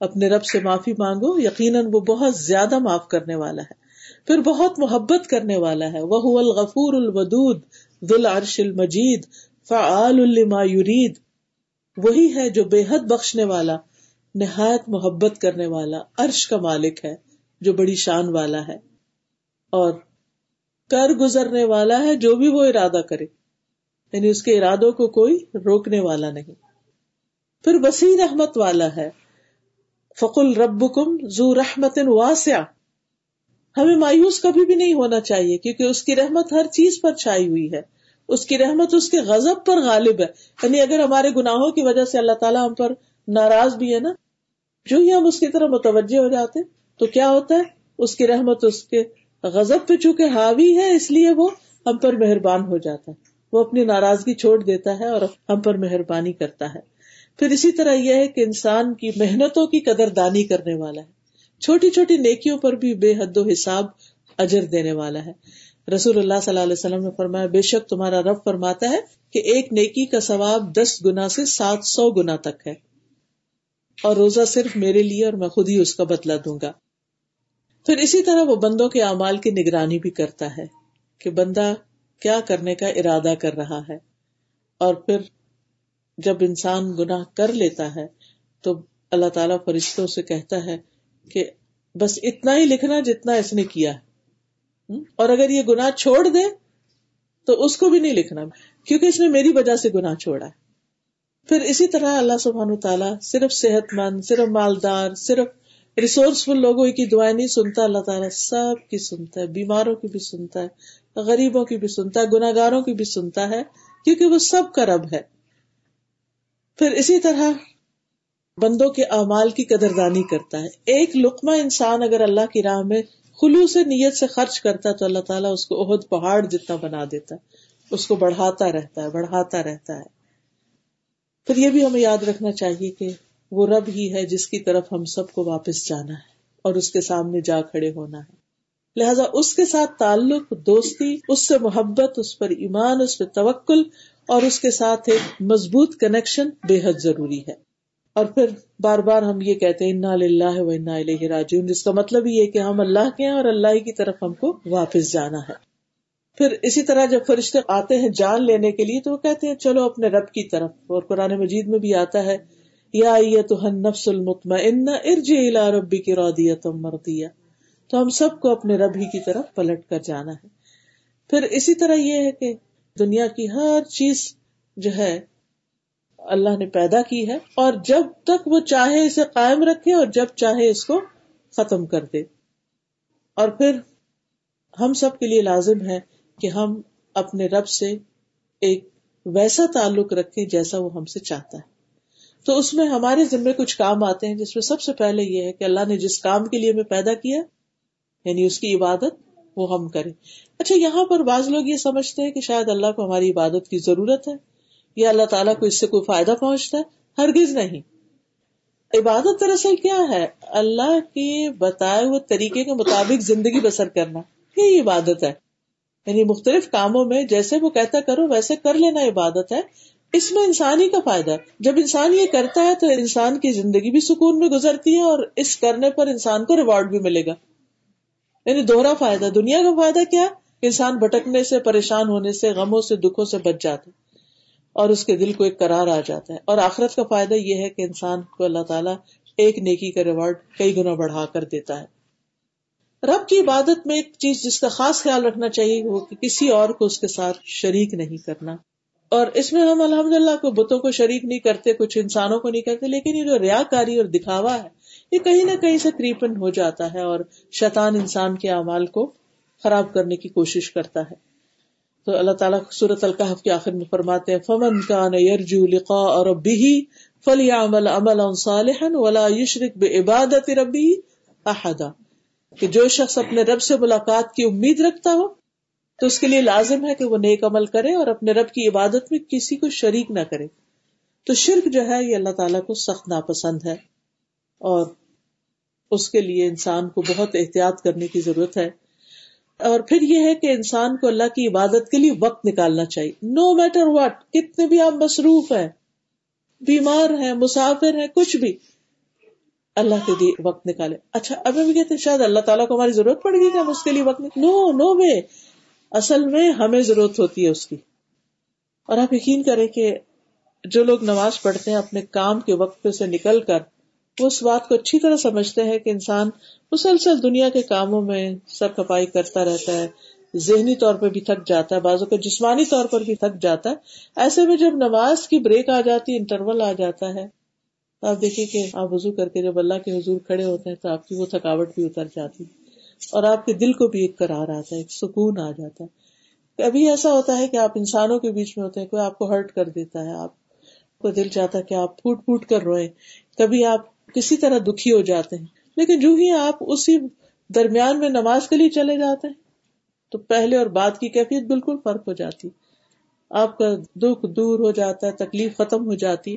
[SPEAKER 1] اپنے رب سے معافی مانگو، یقیناً وہ بہت زیادہ معاف کرنے والا ہے۔ پھر بہت محبت کرنے والا ہے۔ وہ الغفور الودود ذل عرش المجید فعال لما یرید وہی ہے جو بے حد بخشنے والا، نہایت محبت کرنے والا، عرش کا مالک ہے، جو بڑی شان والا ہے۔ اور کر گزرنے والا ہے جو بھی وہ ارادہ کرے۔ یعنی اس کے ارادوں کو کوئی روکنے والا نہیں۔ پھر وسیع رحمت والا ہے۔ فقل ربکم ذو رحمت واسعہ ہمیں مایوس کبھی بھی نہیں ہونا چاہیے کیونکہ اس کی رحمت ہر چیز پر چھائی ہوئی ہے۔ اس کی رحمت اس کے غضب پر غالب ہے۔ یعنی اگر ہمارے گناہوں کی وجہ سے اللہ تعالیٰ ہم پر ناراض بھی ہے نا، جو ہی ہم اس کی طرح متوجہ ہو جاتے تو کیا ہوتا ہے؟ اس کی رحمت اس کے غضب پہ چونکہ حاوی ہے، اس لیے وہ ہم پر مہربان ہو جاتا ہے۔ وہ اپنی ناراضگی چھوڑ دیتا ہے اور ہم پر مہربانی کرتا ہے۔ پھر اسی طرح یہ ہے کہ انسان کی محنتوں کی قدر دانی کرنے والا ہے۔ چھوٹی چھوٹی نیکیوں پر بھی بے حد و حساب اجر دینے والا ہے۔ رسول اللہ صلی اللہ علیہ وسلم نے فرمایا، بے شک تمہارا رب فرماتا ہے کہ ایک نیکی کا ثواب دس گنا سے سات سو گنا تک ہے۔ اور روزہ صرف میرے لیے اور میں خود ہی اس کا بدلا دوں گا۔ پھر اسی طرح وہ بندوں کے اعمال کی نگرانی بھی کرتا ہے کہ بندہ کیا کرنے کا ارادہ کر رہا ہے۔ اور پھر جب انسان گناہ کر لیتا ہے تو اللہ تعالی فرشتوں سے کہتا ہے کہ بس اتنا ہی لکھنا جتنا اس نے کیا اور اگر یہ گناہ چھوڑ دے تو اس کو بھی نہیں لکھنا۔ کیونکہ اس نے میری وجہ سے گناہ چھوڑا ہے۔ پھر اسی طرح اللہ سبحان تعالیٰ صرف صحت مند، صرف مالدار، صرف ریسورسفل لوگوں کی دعائیں نہیں سنتا، اللہ تعالیٰ سب کی سنتا ہے۔ بیماروں کی بھی سنتا ہے، غریبوں کی بھی سنتا ہے گناگاروں کی بھی سنتا ہے، کیونکہ وہ سب کا رب ہے۔ پھر اسی طرح بندوں کے اعمال کی قدردانی کرتا ہے۔ ایک لقمہ انسان اگر اللہ کی راہ میں خلو سے نیت سے خرچ کرتا ہے تو اللہ تعالیٰ اس کو عہد پہاڑ جتنا بنا دیتا ہے، اس کو بڑھاتا رہتا ہے، بڑھاتا رہتا ہے۔ پھر یہ بھی ہمیں یاد رکھنا چاہیے کہ وہ رب ہی ہے جس کی طرف ہم سب کو واپس جانا ہے اور اس کے سامنے جا کھڑے ہونا ہے۔ لہذا اس کے ساتھ تعلق، دوستی، اس سے محبت، اس پر ایمان، اس پہ توکل اور اس کے ساتھ ایک مضبوط کنیکشن بے حد ضروری ہے۔ اور پھر بار بار ہم یہ کہتے ہیں، انا اللہ و انا الہ راجعون جس کا مطلب یہ کہ ہم اللہ کے ہیں اور اللہ کی طرف ہم کو واپس جانا ہے۔ پھر اسی طرح جب فرشتے آتے ہیں جان لینے کے لیے تو وہ کہتے ہیں، چلو اپنے رب کی طرف. اور قرآن مجید میں بھی آتا ہے، یا نفس المطمئن ارجع الى ربی کی رودیت مردیہ تو ہم سب کو اپنے رب ہی کی طرف پلٹ کر جانا ہے۔ پھر اسی طرح یہ ہے کہ دنیا کی ہر چیز جو ہے اللہ نے پیدا کی ہے اور جب تک وہ چاہے اسے قائم رکھے اور جب چاہے اس کو ختم کر دے۔ اور پھر ہم سب کے لیے لازم ہے کہ ہم اپنے رب سے ایک ویسا تعلق رکھیں جیسا وہ ہم سے چاہتا ہے۔ تو اس میں ہمارے ذمے کچھ کام آتے ہیں جس میں سب سے پہلے یہ ہے کہ اللہ نے جس کام کے لیے ہمیں پیدا کیا یعنی اس کی عبادت، وہ ہم کریں۔ اچھا یہاں پر بعض لوگ یہ سمجھتے ہیں کہ شاید اللہ کو ہماری عبادت کی ضرورت ہے۔ یا اللہ تعالیٰ کو اس سے کوئی فائدہ پہنچتا ہے؟ ہرگز نہیں۔ عبادت دراصل کیا ہے؟ اللہ کے بتائے ہوئے طریقے کے مطابق زندگی بسر کرنا۔ یہ عبادت ہے۔ یعنی مختلف کاموں میں جیسے وہ کہتا کرو، ویسے کر لینا عبادت ہے۔ اس میں انسان ہی کا فائدہ ہے۔ جب انسان یہ کرتا ہے تو انسان کی زندگی بھی سکون میں گزرتی ہے اور اس کرنے پر انسان کو ریوارڈ بھی ملے گا۔ یعنی دوہرا فائدہ۔ دنیا کا فائدہ کیا؟ انسان بھٹکنے سے، پریشان ہونے سے، غموں سے، دکھوں سے بچ جاتا اور اس کے دل کو ایک قرار آ جاتا ہے۔ اور آخرت کا فائدہ یہ ہے کہ انسان کو اللہ تعالیٰ ایک نیکی کا ریوارڈ کئی گنا بڑھا کر دیتا ہے۔ رب کی عبادت میں ایک چیز جس کا خاص خیال رکھنا چاہیے وہ کہ کسی اور کو اس کے ساتھ شریک نہیں کرنا۔ اور اس میں ہم الحمد للہ کو بتوں کو شریک نہیں کرتے، کچھ انسانوں کو نہیں کرتے، لیکن یہ جو ریا کاری اور دکھاوا ہے، یہ کہیں نہ کہیں سے کریپن ہو جاتا ہے اور شیطان انسان کے اعمال کو خراب کرنے کی کوشش کرتا ہے۔ تو اللہ تعالیٰ سورت القحف کے آخر میں فرماتے ہیں، فمن کا یرجو لقا اور فلی عمل عمل صالحا ولا یشرک بے عبادت ربی احدا کہ جو شخص اپنے رب سے ملاقات کی امید رکھتا ہو، تو اس کے لیے لازم ہے کہ وہ نیک عمل کرے اور اپنے رب کی عبادت میں کسی کو شریک نہ کرے۔ تو شرک جو ہے، یہ اللہ تعالیٰ کو سخت ناپسند ہے اور اس کے لیے انسان کو بہت احتیاط کرنے کی ضرورت ہے۔ اور پھر یہ ہے کہ انسان کو اللہ کی عبادت کے لیے وقت نکالنا چاہیے۔ نو میٹر واٹ کتنے بھی آپ مصروف ہیں، بیمار ہیں، مسافر ہیں، کچھ بھی، اللہ کے لیے وقت نکالے اچھا ابھی بھی کہتے ہیں، شاید اللہ تعالیٰ کو ہماری ضرورت پڑ گئی کہ ہم اس کے لیے وقت نو نو وے اصل میں ہمیں ضرورت ہوتی ہے اس کی۔ اور آپ یقین کریں کہ جو لوگ نماز پڑھتے ہیں، اپنے کام کے وقت پہ سے نکل کر وہ اس بات کو اچھی طرح سمجھتے ہیں کہ انسان مسلسل دنیا کے کاموں میں سر کپائی کرتا رہتا ہے، ذہنی طور پہ بھی تھک جاتا ہے بازو کا جسمانی طور پر بھی تھک جاتا ہے۔ ایسے میں جب نماز کی بریک آ جاتی، انٹرول آ جاتا ہے۔ تو آپ دیکھیے کہ آپ وضو کر کے جب اللہ کے حضور کھڑے ہوتے ہیں تو آپ کی وہ تھکاوٹ بھی اتر جاتی اور آپ کے دل کو بھی ایک کرار آتا ہے، ایک سکون آ جاتا ہے۔ کبھی ایسا ہوتا ہے کہ آپ انسانوں کے بیچ میں ہوتے ہیں، کوئی آپ کو ہرٹ کر دیتا ہے، آپ کو دل چاہتا ہے کہ آپ پھوٹ پھوٹ کر روئے کبھی آپ کسی طرح دکھی ہو جاتے ہیں۔ لیکن جو ہی آپ اسی درمیان میں نماز کے لیے چلے جاتے ہیں، تو پہلے اور بعد کی کیفیت بالکل فرق ہو جاتی۔ آپ کا دکھ دور ہو جاتا ہے، تکلیف ختم ہو جاتی۔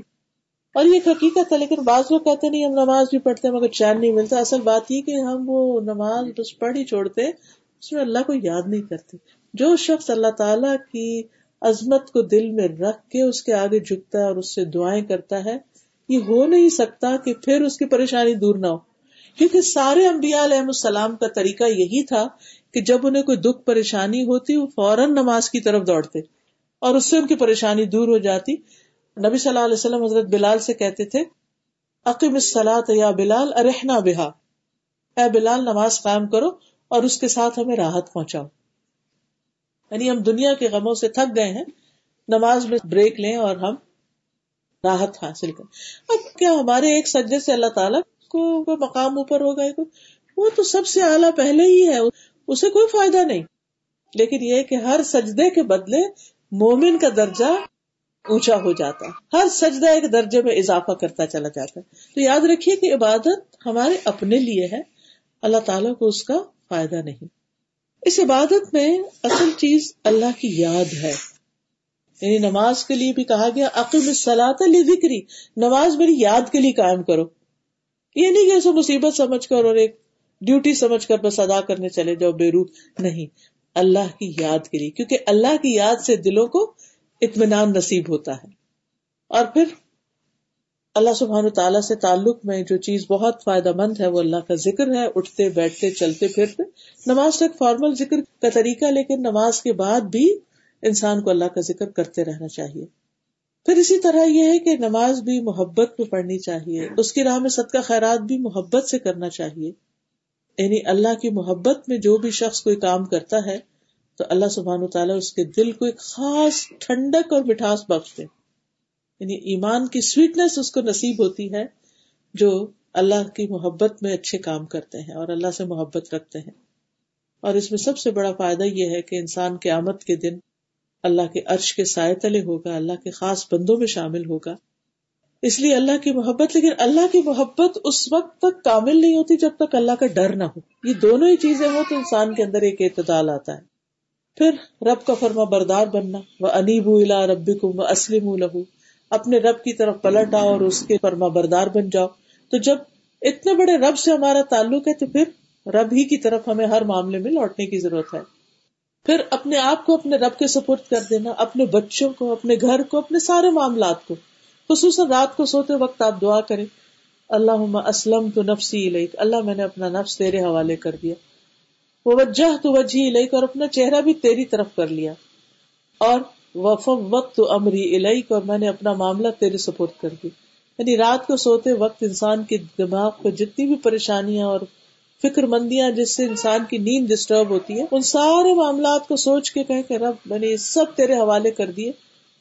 [SPEAKER 1] اور یہ حقیقت ہے، لیکن بعض لوگ کہتے نہیں، ہم نماز بھی پڑھتے ہیں مگر چین نہیں ملتا۔ اصل بات یہ کہ ہم وہ نماز بس پڑھ ہی چھوڑتے، اس میں اللہ کو یاد نہیں کرتے۔ جو شخص اللہ تعالی کی عظمت کو دل میں رکھ کے اس کے آگے جھکتا ہے اور اس سے دعائیں کرتا ہے یہ ہو نہیں سکتا کہ پھر اس کی پریشانی دور نہ ہو۔ کیونکہ سارے انبیاء علیہ السلام کا طریقہ یہی تھا کہ جب انہیں کوئی دکھ پریشانی ہوتی، وہ فوراً نماز کی طرف دوڑتے اور اس سے ان کی پریشانی دور ہو جاتی۔ نبی صلی اللہ علیہ وسلم حضرت بلال سے کہتے تھے عقیم السلاط یا بلال ارحنا بحا اے بلال، نماز قائم کرو اور اس کے ساتھ ہمیں راحت پہنچاؤ۔ یعنی ہم دنیا کے غموں سے تھک گئے ہیں، نماز میں بریک لیں اور ہم راحت حاصل کریں اب کیا ہمارے ایک سجدے سے اللہ تعالیٰ کو مقام اوپر ہوگا وہ تو سب سے اعلیٰ پہلے ہی ہے، اسے کوئی فائدہ نہیں۔ لیکن یہ کہ ہر سجدے کے بدلے مومن کا درجہ اونچا ہو جاتا۔ ہے ہر سجدہ ایک درجے میں اضافہ کرتا چلا جاتا ہے۔ تو یاد رکھیے کہ عبادت ہمارے اپنے لیے ہے، اللہ تعالیٰ کو اس کا فائدہ نہیں۔ اس عبادت میں اصل چیز اللہ کی یاد ہے۔ یعنی نماز کے لیے بھی کہا گیا عقیم سلاط علی ذکری نماز میری یاد کے لیے قائم کرو۔ یہ نہیں کہ اسے مصیبت سمجھ کر اور ایک ڈیوٹی سمجھ کر بس ادا کرنے چلے جاؤ، بے روح نہیں۔ اللہ کی یاد کے لیے، کیونکہ اللہ کی یاد سے دلوں کو اطمینان نصیب ہوتا ہے۔ اور پھر اللہ سبحان تعالیٰ سے تعلق میں جو چیز بہت فائدہ مند ہے، وہ اللہ کا ذکر ہے۔ اٹھتے، بیٹھتے، چلتے پھرتے۔ نماز تو ایک فارمل ذکر کا طریقہ، لیکن نماز کے بعد بھی انسان کو اللہ کا ذکر کرتے رہنا چاہیے۔ پھر اسی طرح یہ ہے کہ نماز بھی محبت میں پڑھنی چاہیے، اس کی راہ میں صدقہ خیرات بھی محبت سے کرنا چاہیے۔ یعنی اللہ کی محبت میں جو بھی شخص کوئی کام کرتا ہے، تو اللہ سبحان و تعالیٰ اس کے دل کو ایک خاص ٹھنڈک اور مٹھاس بخشتے یعنی ایمان کی سویٹنیس اس کو نصیب ہوتی ہے، جو اللہ کی محبت میں اچھے کام کرتے ہیں اور اللہ سے محبت رکھتے ہیں۔ اور اس میں سب سے بڑا فائدہ یہ ہے کہ انسان کے آمد کے دن اللہ کے عرش کے سائے تلے ہوگا، اللہ کے خاص بندوں میں شامل ہوگا۔ اس لیے اللہ کی محبت، لیکن اللہ کی محبت اس وقت تک کامل نہیں ہوتی جب تک اللہ کا ڈر نہ ہو۔ یہ دونوں ہی چیزیں ہو تو انسان کے اندر ایک اعتدال آتا ہے۔ پھر رب کا فرما بردار بننا وہ انیب الا رب کو اسلم لہو اپنے رب کی طرف پلٹ آؤ اور اس کے فرما بردار بن جاؤ۔ تو جب اتنے بڑے رب سے ہمارا تعلق ہے تو پھر رب ہی کی طرف ہمیں ہر معاملے میں لوٹنے کی ضرورت ہے۔ پھر اپنے آپ کو اپنے رب کے سپورٹ کر دینا، اپنے بچوں کو، اپنے گھر کو، اپنے سارے معاملات کو۔ خصوصاً رات کو سوتے وقت آپ دعا کریں اللہ اسلم تو نفسی علیک اللہ میں نے اپنا نفس تیرے حوالے کر دیا۔ وہ وجہ تو وجہ علیک اور اپنا چہرہ بھی تیری طرف کر لیا۔ اور وفم وقت تو امری علیک اور میں نے اپنا معاملہ تیرے سپورٹ کر دی یعنی رات کو سوتے وقت انسان کے دماغ کو جتنی بھی پریشانیاں اور فکر مندیاں جس سے انسان کی نیند ڈسٹرب ہوتی ہے، ان سارے معاملات کو سوچ کے کہ رب، میں نے یہ سب تیرے حوالے کر دیے،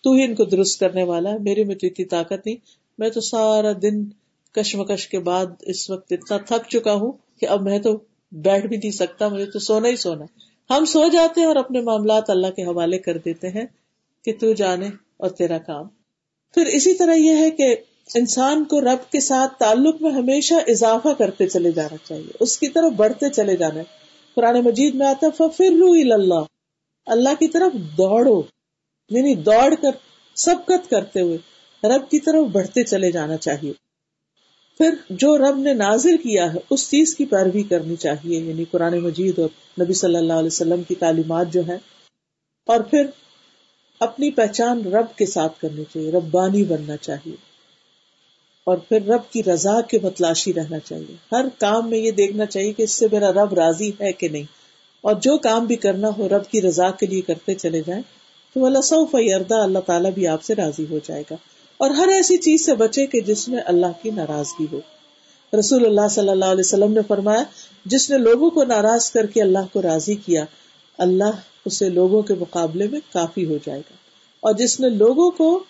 [SPEAKER 1] تو ہی ان کو درست کرنے والا ہے، میرے میں تو اتنی طاقت نہیں۔ میں تو سارا دن کشمکش کے بعد اس وقت اتنا تھک چکا ہوں کہ اب میں تو بیٹھ بھی نہیں سکتا، مجھے تو سونا ہی سونا ہم سو جاتے ہیں اور اپنے معاملات اللہ کے حوالے کر دیتے ہیں کہ تو جانے اور تیرا کام۔ پھر اسی طرح یہ ہے کہ انسان کو رب کے ساتھ تعلق میں ہمیشہ اضافہ کرتے چلے جانا چاہیے، اس کی طرف بڑھتے چلے جانا قرآن مجید میں آتا ففر اللہ اللہ کی طرف دوڑو یعنی دوڑ کر، سبقت کرتے ہوئے رب کی طرف بڑھتے چلے جانا چاہیے۔ پھر جو رب نے نازر کیا ہے، اس چیز کی پیروی کرنی چاہیے یعنی قرآن مجید اور نبی صلی اللہ علیہ وسلم کی تعلیمات جو ہے اور پھر اپنی پہچان رب کے ساتھ کرنی چاہیے، ربانی بننا چاہیے۔ اور پھر رب کی رضا کے متلاشی رہنا چاہیے۔ ہر کام میں یہ دیکھنا چاہیے کہ اس سے میرا رب راضی ہے کہ نہیں۔ اور جو کام بھی کرنا ہو رب کی رضا کے لیے کرتے چلے جائیں، تو اللہ سعف اردا اللہ تعالیٰ بھی آپ سے راضی ہو جائے گا۔ اور ہر ایسی چیز سے بچے کہ جس میں اللہ کی ناراضگی ہو۔ رسول اللہ صلی اللہ علیہ وسلم نے فرمایا، جس نے لوگوں کو ناراض کر کے اللہ کو راضی کیا، اللہ اسے لوگوں کے مقابلے میں کافی ہو جائے گا۔ اور جس نے لوگوں کو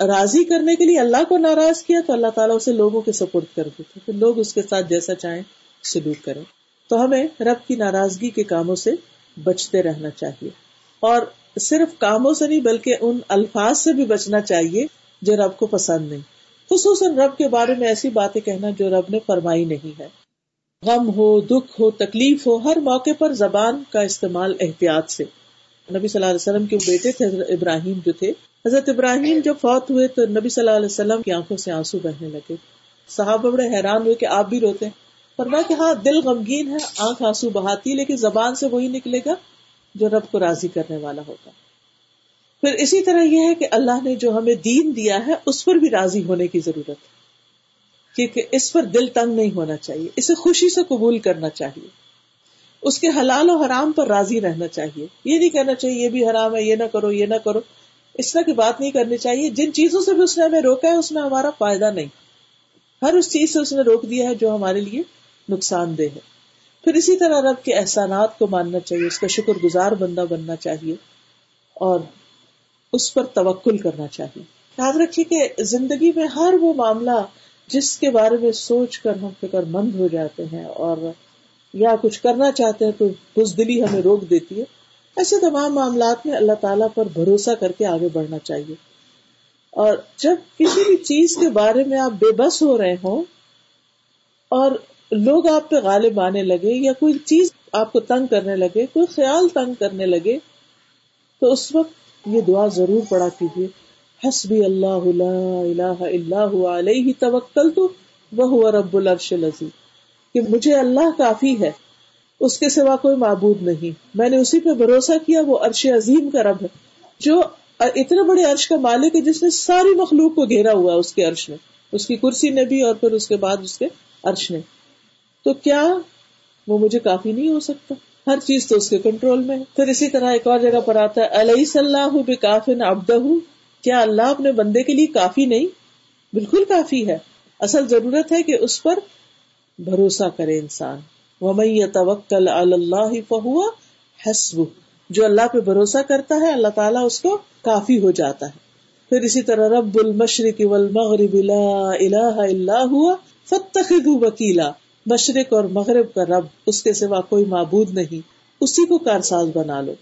[SPEAKER 1] راضی کرنے کے لیے اللہ کو ناراض کیا تو اللہ تعالیٰ اسے لوگوں کے سپورٹ کر دیتے تو لوگ اس کے ساتھ جیسا چاہیں سلوک کریں۔ تو ہمیں رب کی ناراضگی کے کاموں سے بچتے رہنا چاہیے۔ اور صرف کاموں سے نہیں بلکہ ان الفاظ سے بھی بچنا چاہیے جو رب کو پسند نہیں۔ خصوصاً رب کے بارے میں ایسی باتیں کہنا جو رب نے فرمائی نہیں ہے۔ غم ہو، دکھ ہو، تکلیف ہو، ہر موقع پر زبان کا استعمال احتیاط سے۔ نبی صلی اللہ علیہ وسلم کے بیٹے تھے ابراہیم جو تھے حضرت ابراہیم جب فوت ہوئے تو نبی صلی اللہ علیہ وسلم کی آنکھوں سے آنسو بہنے لگے۔ صحابہ بڑے حیران ہوئے کہ آپ بھی روتے ہیں۔ کہ ہاں دل غمگین ہے، آنکھ آنسو بہاتی لیکن زبان سے وہی نکلے گا جو رب کو راضی کرنے والا ہوگا پھر اسی طرح یہ ہے کہ اللہ نے جو ہمیں دین دیا ہے، اس پر بھی راضی ہونے کی ضرورت ہے۔ کیونکہ اس پر دل تنگ نہیں ہونا چاہیے، اسے خوشی سے قبول کرنا چاہیے۔ اس کے حلال و حرام پر راضی رہنا چاہیے۔ یہ نہیں کہنا چاہیے، یہ بھی حرام ہے، یہ نہ کرو، یہ نہ کرو۔ اس طرح کی بات نہیں کرنی چاہیے۔ جن چیزوں سے بھی اس نے ہمیں روکا ہے، اس میں ہمارا فائدہ نہیں۔ ہر اس چیز سے اس نے روک دیا ہے جو ہمارے لیے نقصان دہ ہے۔ پھر اسی طرح رب کے احسانات کو ماننا چاہیے، اس کا شکر گزار بندہ بننا چاہیے اور اس پر توکل کرنا چاہیے۔ یاد رکھیے کہ زندگی میں ہر وہ معاملہ جس کے بارے میں سوچ کر ہم فکر مند ہو جاتے ہیں اور یا کچھ کرنا چاہتے ہیں تو بزدلی ہمیں روک دیتی ہے۔ ایسے تمام معاملات میں اللہ تعالیٰ پر بھروسہ کر کے آگے بڑھنا چاہیے۔ اور جب کسی بھی چیز کے بارے میں آپ بے بس ہو رہے ہوں اور لوگ آپ پہ غالب آنے لگے یا کوئی چیز آپ کو تنگ کرنے لگے، کوئی خیال تنگ کرنے لگے، تو اس وقت یہ دعا ضرور پڑا کیجیے۔ حسبی اللہ اللہ اللہ علیہ توکل تو وہ رب العرش العظیم۔ کہ مجھے اللہ کافی ہے اس کے سوا کوئی معبود نہیں۔ میں نے اسی پہ بھروسہ کیا، وہ عرش عظیم کا رب ہے، جو اتنے بڑے عرش کا مالک ہے جس نے ساری مخلوق کو گھیرا ہوا اس کے عرش نے اس کی کرسی نے بھی اور پھر اس کے بعد اس کے عرش نے تو کیا وہ مجھے کافی نہیں ہو سکتا؟ ہر چیز تو اس کے کنٹرول میں پھر اسی طرح ایک اور جگہ پر آتا ہے علیہ صلاح بے کافی ابدہ کیا اللہ اپنے بندے کے لیے کافی نہیں؟ بالکل کافی ہے۔ اصل ضرورت ہے کہ اس پر بھروسہ کرے انسان۔ توکل اللہ فہو حسب جو اللہ پہ بھروسہ کرتا ہے، اللہ تعالیٰ اس کو کافی ہو جاتا ہے۔ پھر اسی طرح رب المشرق والمغرب لا الہ الا ہوا فتخذو وکیلا مشرق اور مغرب کا رب، اس کے سوا کوئی معبود نہیں۔ اسی کو کارساز بنا لو۔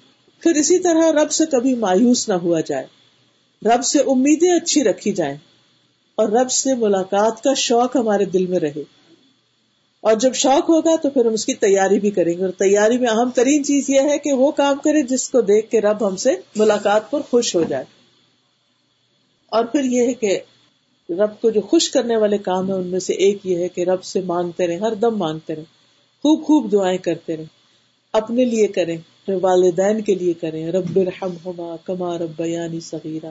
[SPEAKER 1] پھر اسی طرح رب سے کبھی مایوس نہ ہوا جائے۔ رب سے امیدیں اچھی رکھی جائیں۔ اور رب سے ملاقات کا شوق ہمارے دل میں رہے۔ اور جب شوق ہوگا تو پھر ہم اس کی تیاری بھی کریں گے اور تیاری میں اہم ترین چیز یہ ہے کہ وہ کام کرے جس کو دیکھ کے رب ہم سے ملاقات پر خوش ہو جائے۔ اور پھر یہ ہے کہ رب کو جو خوش کرنے والے کام ہے ان میں سے ایک یہ ہے کہ رب سے مانگتے رہے ہر دم مانگتے رہے خوب خوب دعائیں کرتے رہے اپنے لیے کریں والدین کے لیے کریں۔ رب الحم ہما کما رب یعنی صغیرہ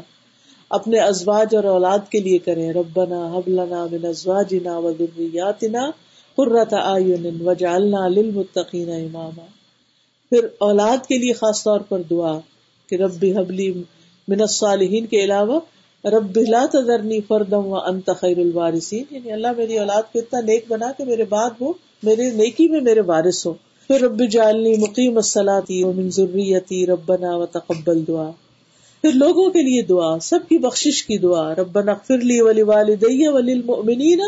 [SPEAKER 1] اپنے ازواج اور اولاد کے لیے کریں۔ ربنا حبلنا من ازواجنا و ذریاتنا قرۃ اعین وجعلنا للمتقین اماما۔ پھر اولاد کے لیے خاص طور پر دعا کہ ربی حبلی من الصالحین کے علاوہ، رب لا تذرنی فردم و انت خیر الوارثین۔ یعنی اللہ میری اولاد کو اتنا نیک بنا کہ میرے بعد وہ میرے نیکی میں میرے وارث ہو۔ پھر رب جالنی مقیم الصلاتی و من ذریتی ربنا و تقبل دعا۔ پھر لوگوں کے لیے دعا، سب کی بخشش کی دعا، ربنا اغفر لی ولی والدی وللمؤمنین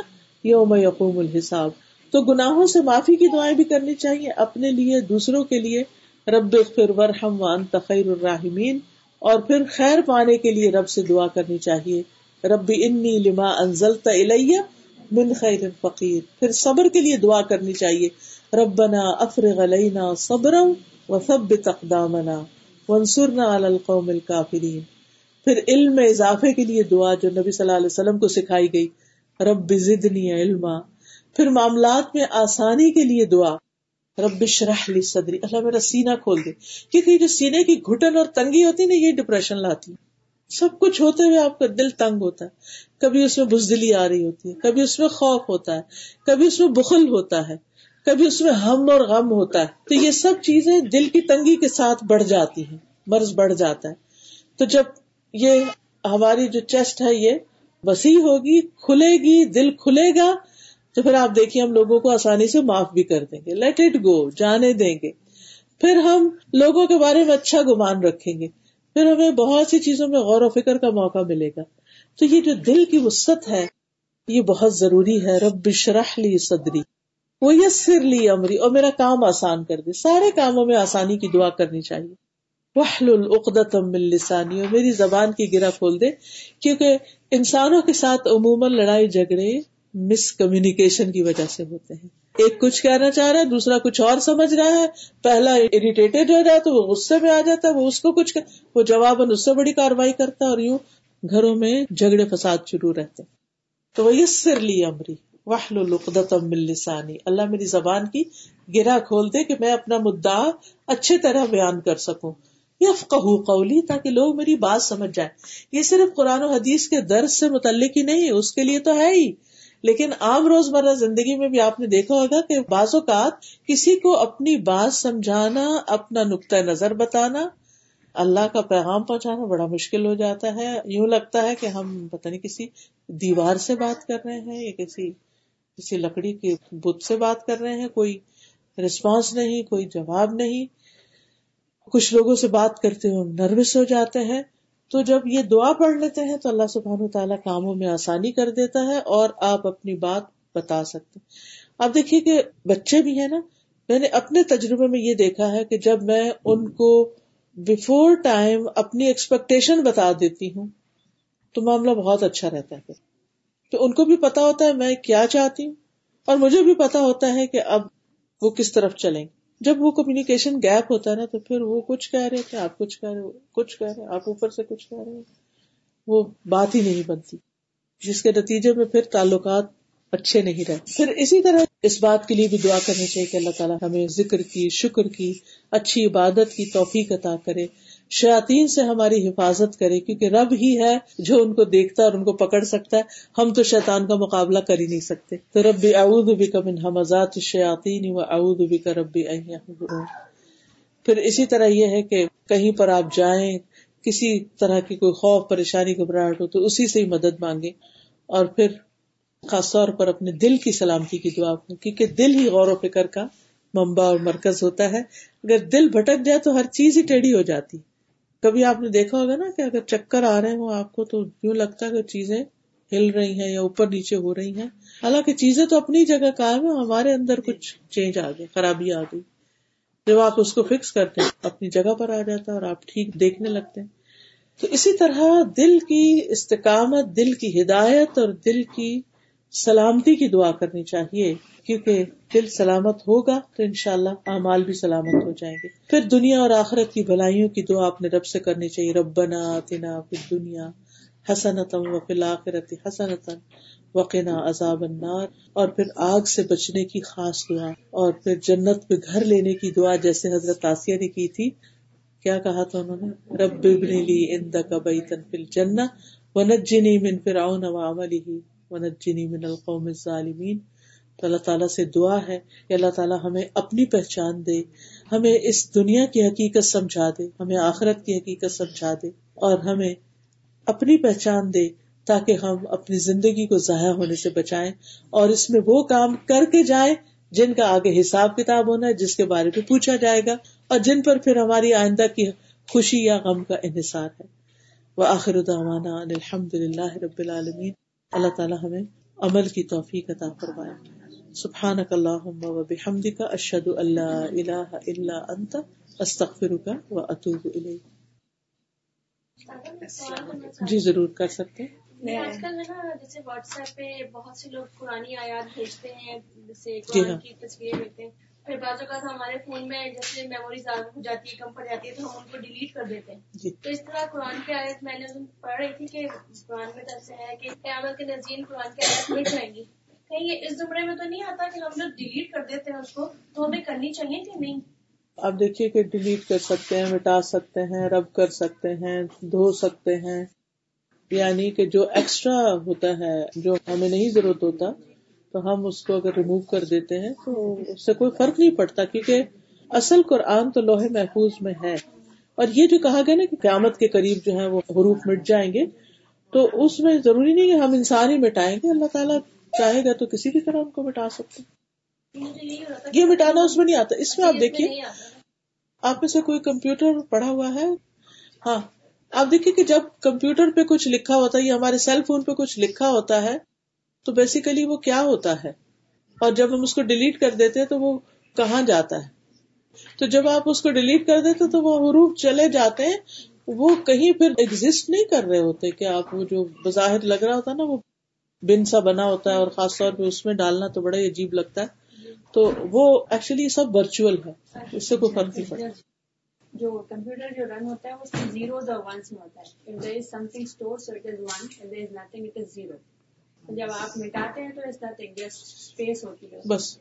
[SPEAKER 1] یوم یقوم الحساب۔ تو گناہوں سے معافی کی دعائیں بھی کرنی چاہیے۔ اپنے لیے، دوسروں کے لیے۔ رب اغفر ورحم وانت خیر الراحمین۔ اور پھر خیر پانے کے لیے رب سے دعا کرنی چاہیے۔ ربی انی لما انزلت الیہ من خیر فقیر۔ پھر صبر کے لیے دعا کرنی چاہیے۔ ربنا افرغ علینا صبرا وثبت اقدامنا وانصرنا علی القوم الکافرین پھر علم میں اضافے کے لیے دعا جو نبی صلی اللہ علیہ وسلم کو سکھائی گئی۔ رب زدنی علما۔ پھر معاملات میں آسانی کے لیے دعا۔ رب شرح لی صدری۔ اللہ میرا سینہ کھول دے۔ کیونکہ جو سینے کی گھٹن اور تنگی ہوتی نا، یہ ڈپریشن لاتی سب کچھ ہوتے ہوئے آپ کا دل تنگ ہوتا ہے۔ کبھی اس میں بزدلی آ رہی ہوتی ہے، کبھی اس میں خوف ہوتا ہے، کبھی اس میں بخل ہوتا ہے، کبھی اس میں ہم اور غم ہوتا ہے۔ تو یہ سب چیزیں دل کی تنگی کے ساتھ بڑھ جاتی ہیں، مرض بڑھ جاتا ہے۔ تو جب یہ ہماری جو چیسٹ ہے، یہ وسیع ہوگی، کھلے گی، دل کھلے گا تو پھر آپ دیکھیے، ہم لوگوں کو آسانی سے معاف بھی کر دیں گے۔ لیٹ اٹ گو جانے دیں گے۔ پھر ہم لوگوں کے بارے میں اچھا گمان رکھیں گے۔ پھر ہمیں بہت سی چیزوں میں غور و فکر کا موقع ملے گا۔ تو یہ جو دل کی وسط ہے، یہ بہت ضروری ہے۔ رب شرح لی صدری وہ یسر لی امری، اور میرا کام آسان کر دے۔ سارے کاموں میں آسانی کی دعا کرنی چاہیے۔ وحل العقدت من لسانی، اور میری زبان کی گرا کھول دے۔ کیونکہ انسانوں کے ساتھ عموماً لڑائی جھگڑے مس کمیونیکیشن کی وجہ سے ہوتے ہیں۔ ایک کچھ کہنا چاہ رہا ہے، دوسرا کچھ اور سمجھ رہا ہے۔ پہلا اریٹیٹڈ ہو جائے تو وہ غصے میں آ جاتا ہے، وہ اس کو کچھ وہ جواب اس سے بڑی کاروائی کرتا ہے اور یوں گھروں میں جھگڑے فساد شروع رہتے تو وہ یہ سر لی امری واہل القدت لسانی۔ اللہ میری زبان کی گرا کھول دے کہ میں اپنا مدعا اچھے طرح بیان کر سکوں۔ یفقہ قولی، تاکہ لوگ میری بات سمجھ جائیں۔ یہ صرف قرآن و حدیث کے درد سے متعلق ہی نہیں، اس کے لیے تو ہے ہی۔ لیکن عام روز مرہ زندگی میں بھی آپ نے دیکھا ہوگا کہ بعض اوقات کسی کو اپنی بات سمجھانا، اپنا نقطۂ نظر بتانا، اللہ کا پیغام پہنچانا بڑا مشکل ہو جاتا ہے۔ یوں لگتا ہے کہ ہم پتہ نہیں کسی دیوار سے بات کر رہے ہیں یا کسی کسی لکڑی کے بت سے بات کر رہے ہیں، کوئی رسپانس نہیں، کوئی جواب نہیں۔ کچھ لوگوں سے بات کرتے ہوئے ہم نروس ہو جاتے ہیں۔ تو جب یہ دعا پڑھ لیتے ہیں تو اللہ سبحان تعالیٰ کاموں میں آسانی کر دیتا ہے اور آپ اپنی بات بتا سکتے آپ دیکھیے کہ بچے بھی ہیں نا، میں نے اپنے تجربے میں یہ دیکھا ہے کہ جب میں ان کو بفور ٹائم اپنی ایکسپیکٹیشن بتا دیتی ہوں، تو معاملہ بہت اچھا رہتا ہے۔ تو ان کو بھی پتا ہوتا ہے میں کیا چاہتی ہوں، اور مجھے بھی پتا ہوتا ہے کہ اب وہ کس طرف چلیں۔ گے جب وہ کمیونیکیشن گیپ ہوتا ہے نا تو پھر وہ کچھ کہہ رہے تھے، آپ کچھ کہہ رہے کچھ کہہ رہے آپ اوپر سے کچھ کہہ رہے وہ بات ہی نہیں بنتی۔ جس کے نتیجے میں پھر تعلقات اچھے نہیں رہتے۔ پھر اسی طرح اس بات کے لیے بھی دعا کرنی چاہیے کہ اللہ تعالیٰ ہمیں ذکر کی، شکر کی، اچھی عبادت کی توفیق عطا کرے۔ شاطین سے ہماری حفاظت کرے، کیونکہ رب ہی ہے جو ان کو دیکھتا اور ان کو پکڑ سکتا ہے۔ ہم تو شیطان کا مقابلہ کر ہی نہیں سکتے۔ تو ربی اعوذ بک من حمزات الشیاطین و اعوذ بک ربی ان یحضرون۔ پھر اسی طرح یہ ہے کہ کہیں پر آپ جائیں، کسی طرح کی کوئی خوف، پریشانی، گھبراہٹ ہو تو اسی سے ہی مدد مانگے اور پھر خاص طور پر اپنے دل کی سلامتی کی دعا کیونکہ دل ہی غور و فکر کا ممبا اور مرکز ہوتا ہے۔ اگر دل بھٹک جائے تو ہر چیز ہی ٹیڑھی ہو جاتی۔ کبھی آپ نے دیکھا ہوگا نا کہ اگر چکر آ رہے ہوں آپ کو تو یوں لگتا ہے کہ چیزیں ہل رہی ہیں یا اوپر نیچے ہو رہی ہیں۔ حالانکہ چیزیں تو اپنی جگہ کام ہے ہمارے اندر کچھ چینج آ گئی، خرابی آ گئی۔ جب آپ اس کو فکس کرتے ہیں، اپنی جگہ پر آ جاتا ہے اور آپ ٹھیک دیکھنے لگتے ہیں۔ تو اسی طرح دل کی استقامت، دل کی ہدایت اور دل کی سلامتی کی دعا کرنی چاہیے، کیونکہ دل سلامت ہوگا تو ان شاء اللہ اعمال بھی سلامت ہو جائیں گے۔ پھر دنیا اور آخرت کی بھلائیوں کی دعا اپنے رب سے کرنی چاہیے۔ ربنا تنا پھر دنیا حسنتم و فلاخرت حسنتن وقنا عذاب النار۔ اور پھر آگ سے بچنے کی خاص دعا۔ اور پھر جنت پہ گھر لینے کی دعا جیسے حضرت آسیہ نے کی تھی۔ کیا کہا تھا انہوں نے؟ رب ابن لی عندک بیتا فی الجنہ ونجنی من فرعون وعمله ونجنی من القوم الظالمین۔ تو اللہ تعالیٰ سے دعا ہے کہ اللہ تعالیٰ ہمیں اپنی پہچان دے، ہمیں اس دنیا کی حقیقت سمجھا دے، ہمیں آخرت کی حقیقت سمجھا دے اور ہمیں اپنی پہچان دے تاکہ ہم اپنی زندگی کو ضائع ہونے سے بچائیں اور اس میں وہ کام کر کے جائیں جن کا آگے حساب کتاب ہونا ہے، جس کے بارے میں پوچھا جائے گا اور جن پر پھر ہماری آئندہ کی خوشی یا غم کا انحصار ہے۔ وہ آخر دعوانا الحمد للہ رب العالمین۔ اللہ تعالیٰ ہمیں عمل کی توفیق عطا فرمائے۔ سبحانك اللهم وبحمدك اشهد ان لا اله الا انت استغفرك واتوب اليك جی ضرور کر سکتے
[SPEAKER 2] آج کل نا جیسے واٹس ایپ پہ بہت سے لوگ پرانی آیات بھیجتے ہیں جیسے
[SPEAKER 1] جی ہاں۔
[SPEAKER 2] کی تصویریں بھیجتے ہیں۔ پھر بعض اوقات ہمارے فون میں جیسے میموری زیادہ ہو جاتی ہے کم پڑ جاتی ہے تو ہم ان کو ڈیلیٹ کر دیتے ہیں۔
[SPEAKER 1] جی۔
[SPEAKER 2] تو اس طرح قرآن کی آیت میں نے پڑھ رہی تھی کہ قرآن میں ایسے ہے کہ قیامت کے نظیر قرآن کی آیت مٹ جائیں گی۔ کہیں یہ اس زمرے میں تو نہیں آتا کہ ہم لوگ ڈیلیٹ کر دیتے ہیں اس کو تو ہمیں کرنی چاہیے کہ نہیں؟
[SPEAKER 1] آپ دیکھیے کہ ڈیلیٹ کر سکتے ہیں مٹا سکتے ہیں رب کر سکتے ہیں دھو سکتے ہیں۔ یعنی کہ جو ایکسٹرا ہوتا ہے جو ہمیں نہیں ضرورت ہوتا تو ہم اس کو اگر ریموو کر دیتے ہیں تو اس سے کوئی فرق نہیں پڑتا کیونکہ اصل قرآن تو لوہے محفوظ میں ہے۔ اور یہ جو کہا گیا نا کہ قیامت کے قریب جو ہے وہ حروف مٹ جائیں گے تو اس میں ضروری نہیں کہ ہم انسان ہی مٹائیں گے اللہ تعالیٰ چاہے گا تو کسی بھی طرح ان کو مٹا سکتے یہ مٹانا اس میں نہیں آتا۔ اس میں آپ دیکھیے آپ میں سے کوئی کمپیوٹر پڑھا ہوا ہے؟ ہاں۔ آپ دیکھیے کہ جب کمپیوٹر پہ کچھ لکھا ہوتا ہے یا ہمارے سیل فون پہ کچھ لکھا ہوتا ہے تو بیسیکلی وہ کیا ہوتا ہے؟ اور جب ہم اس کو ڈیلیٹ کر دیتے ہیں تو وہ کہاں جاتا ہے؟ تو جب آپ اس کو ڈیلیٹ کر دیتے تو وہ حروف چلے جاتے ہیں، وہ کہیں پھر ایگزٹ نہیں کر رہے ہوتے کہ آپ وہ جو بظاہر لگ رہا ہوتا ہے نا، وہ بن سا بنا ہوتا ہے اور خاص طور پہ اس میں ڈالنا تو بڑا ہی عجیب لگتا ہے۔ تو وہ ایکچولی سب ورچوئل ہے، اس سے کوئی فرق نہیں پڑتا۔
[SPEAKER 3] جو کمپیوٹر جو رن ہوتا ہے، وہ زیروز اور ونس میں ہوتا ہے۔ جب آپ مٹاتے ہیں تو اس ہوتی ہے
[SPEAKER 1] بس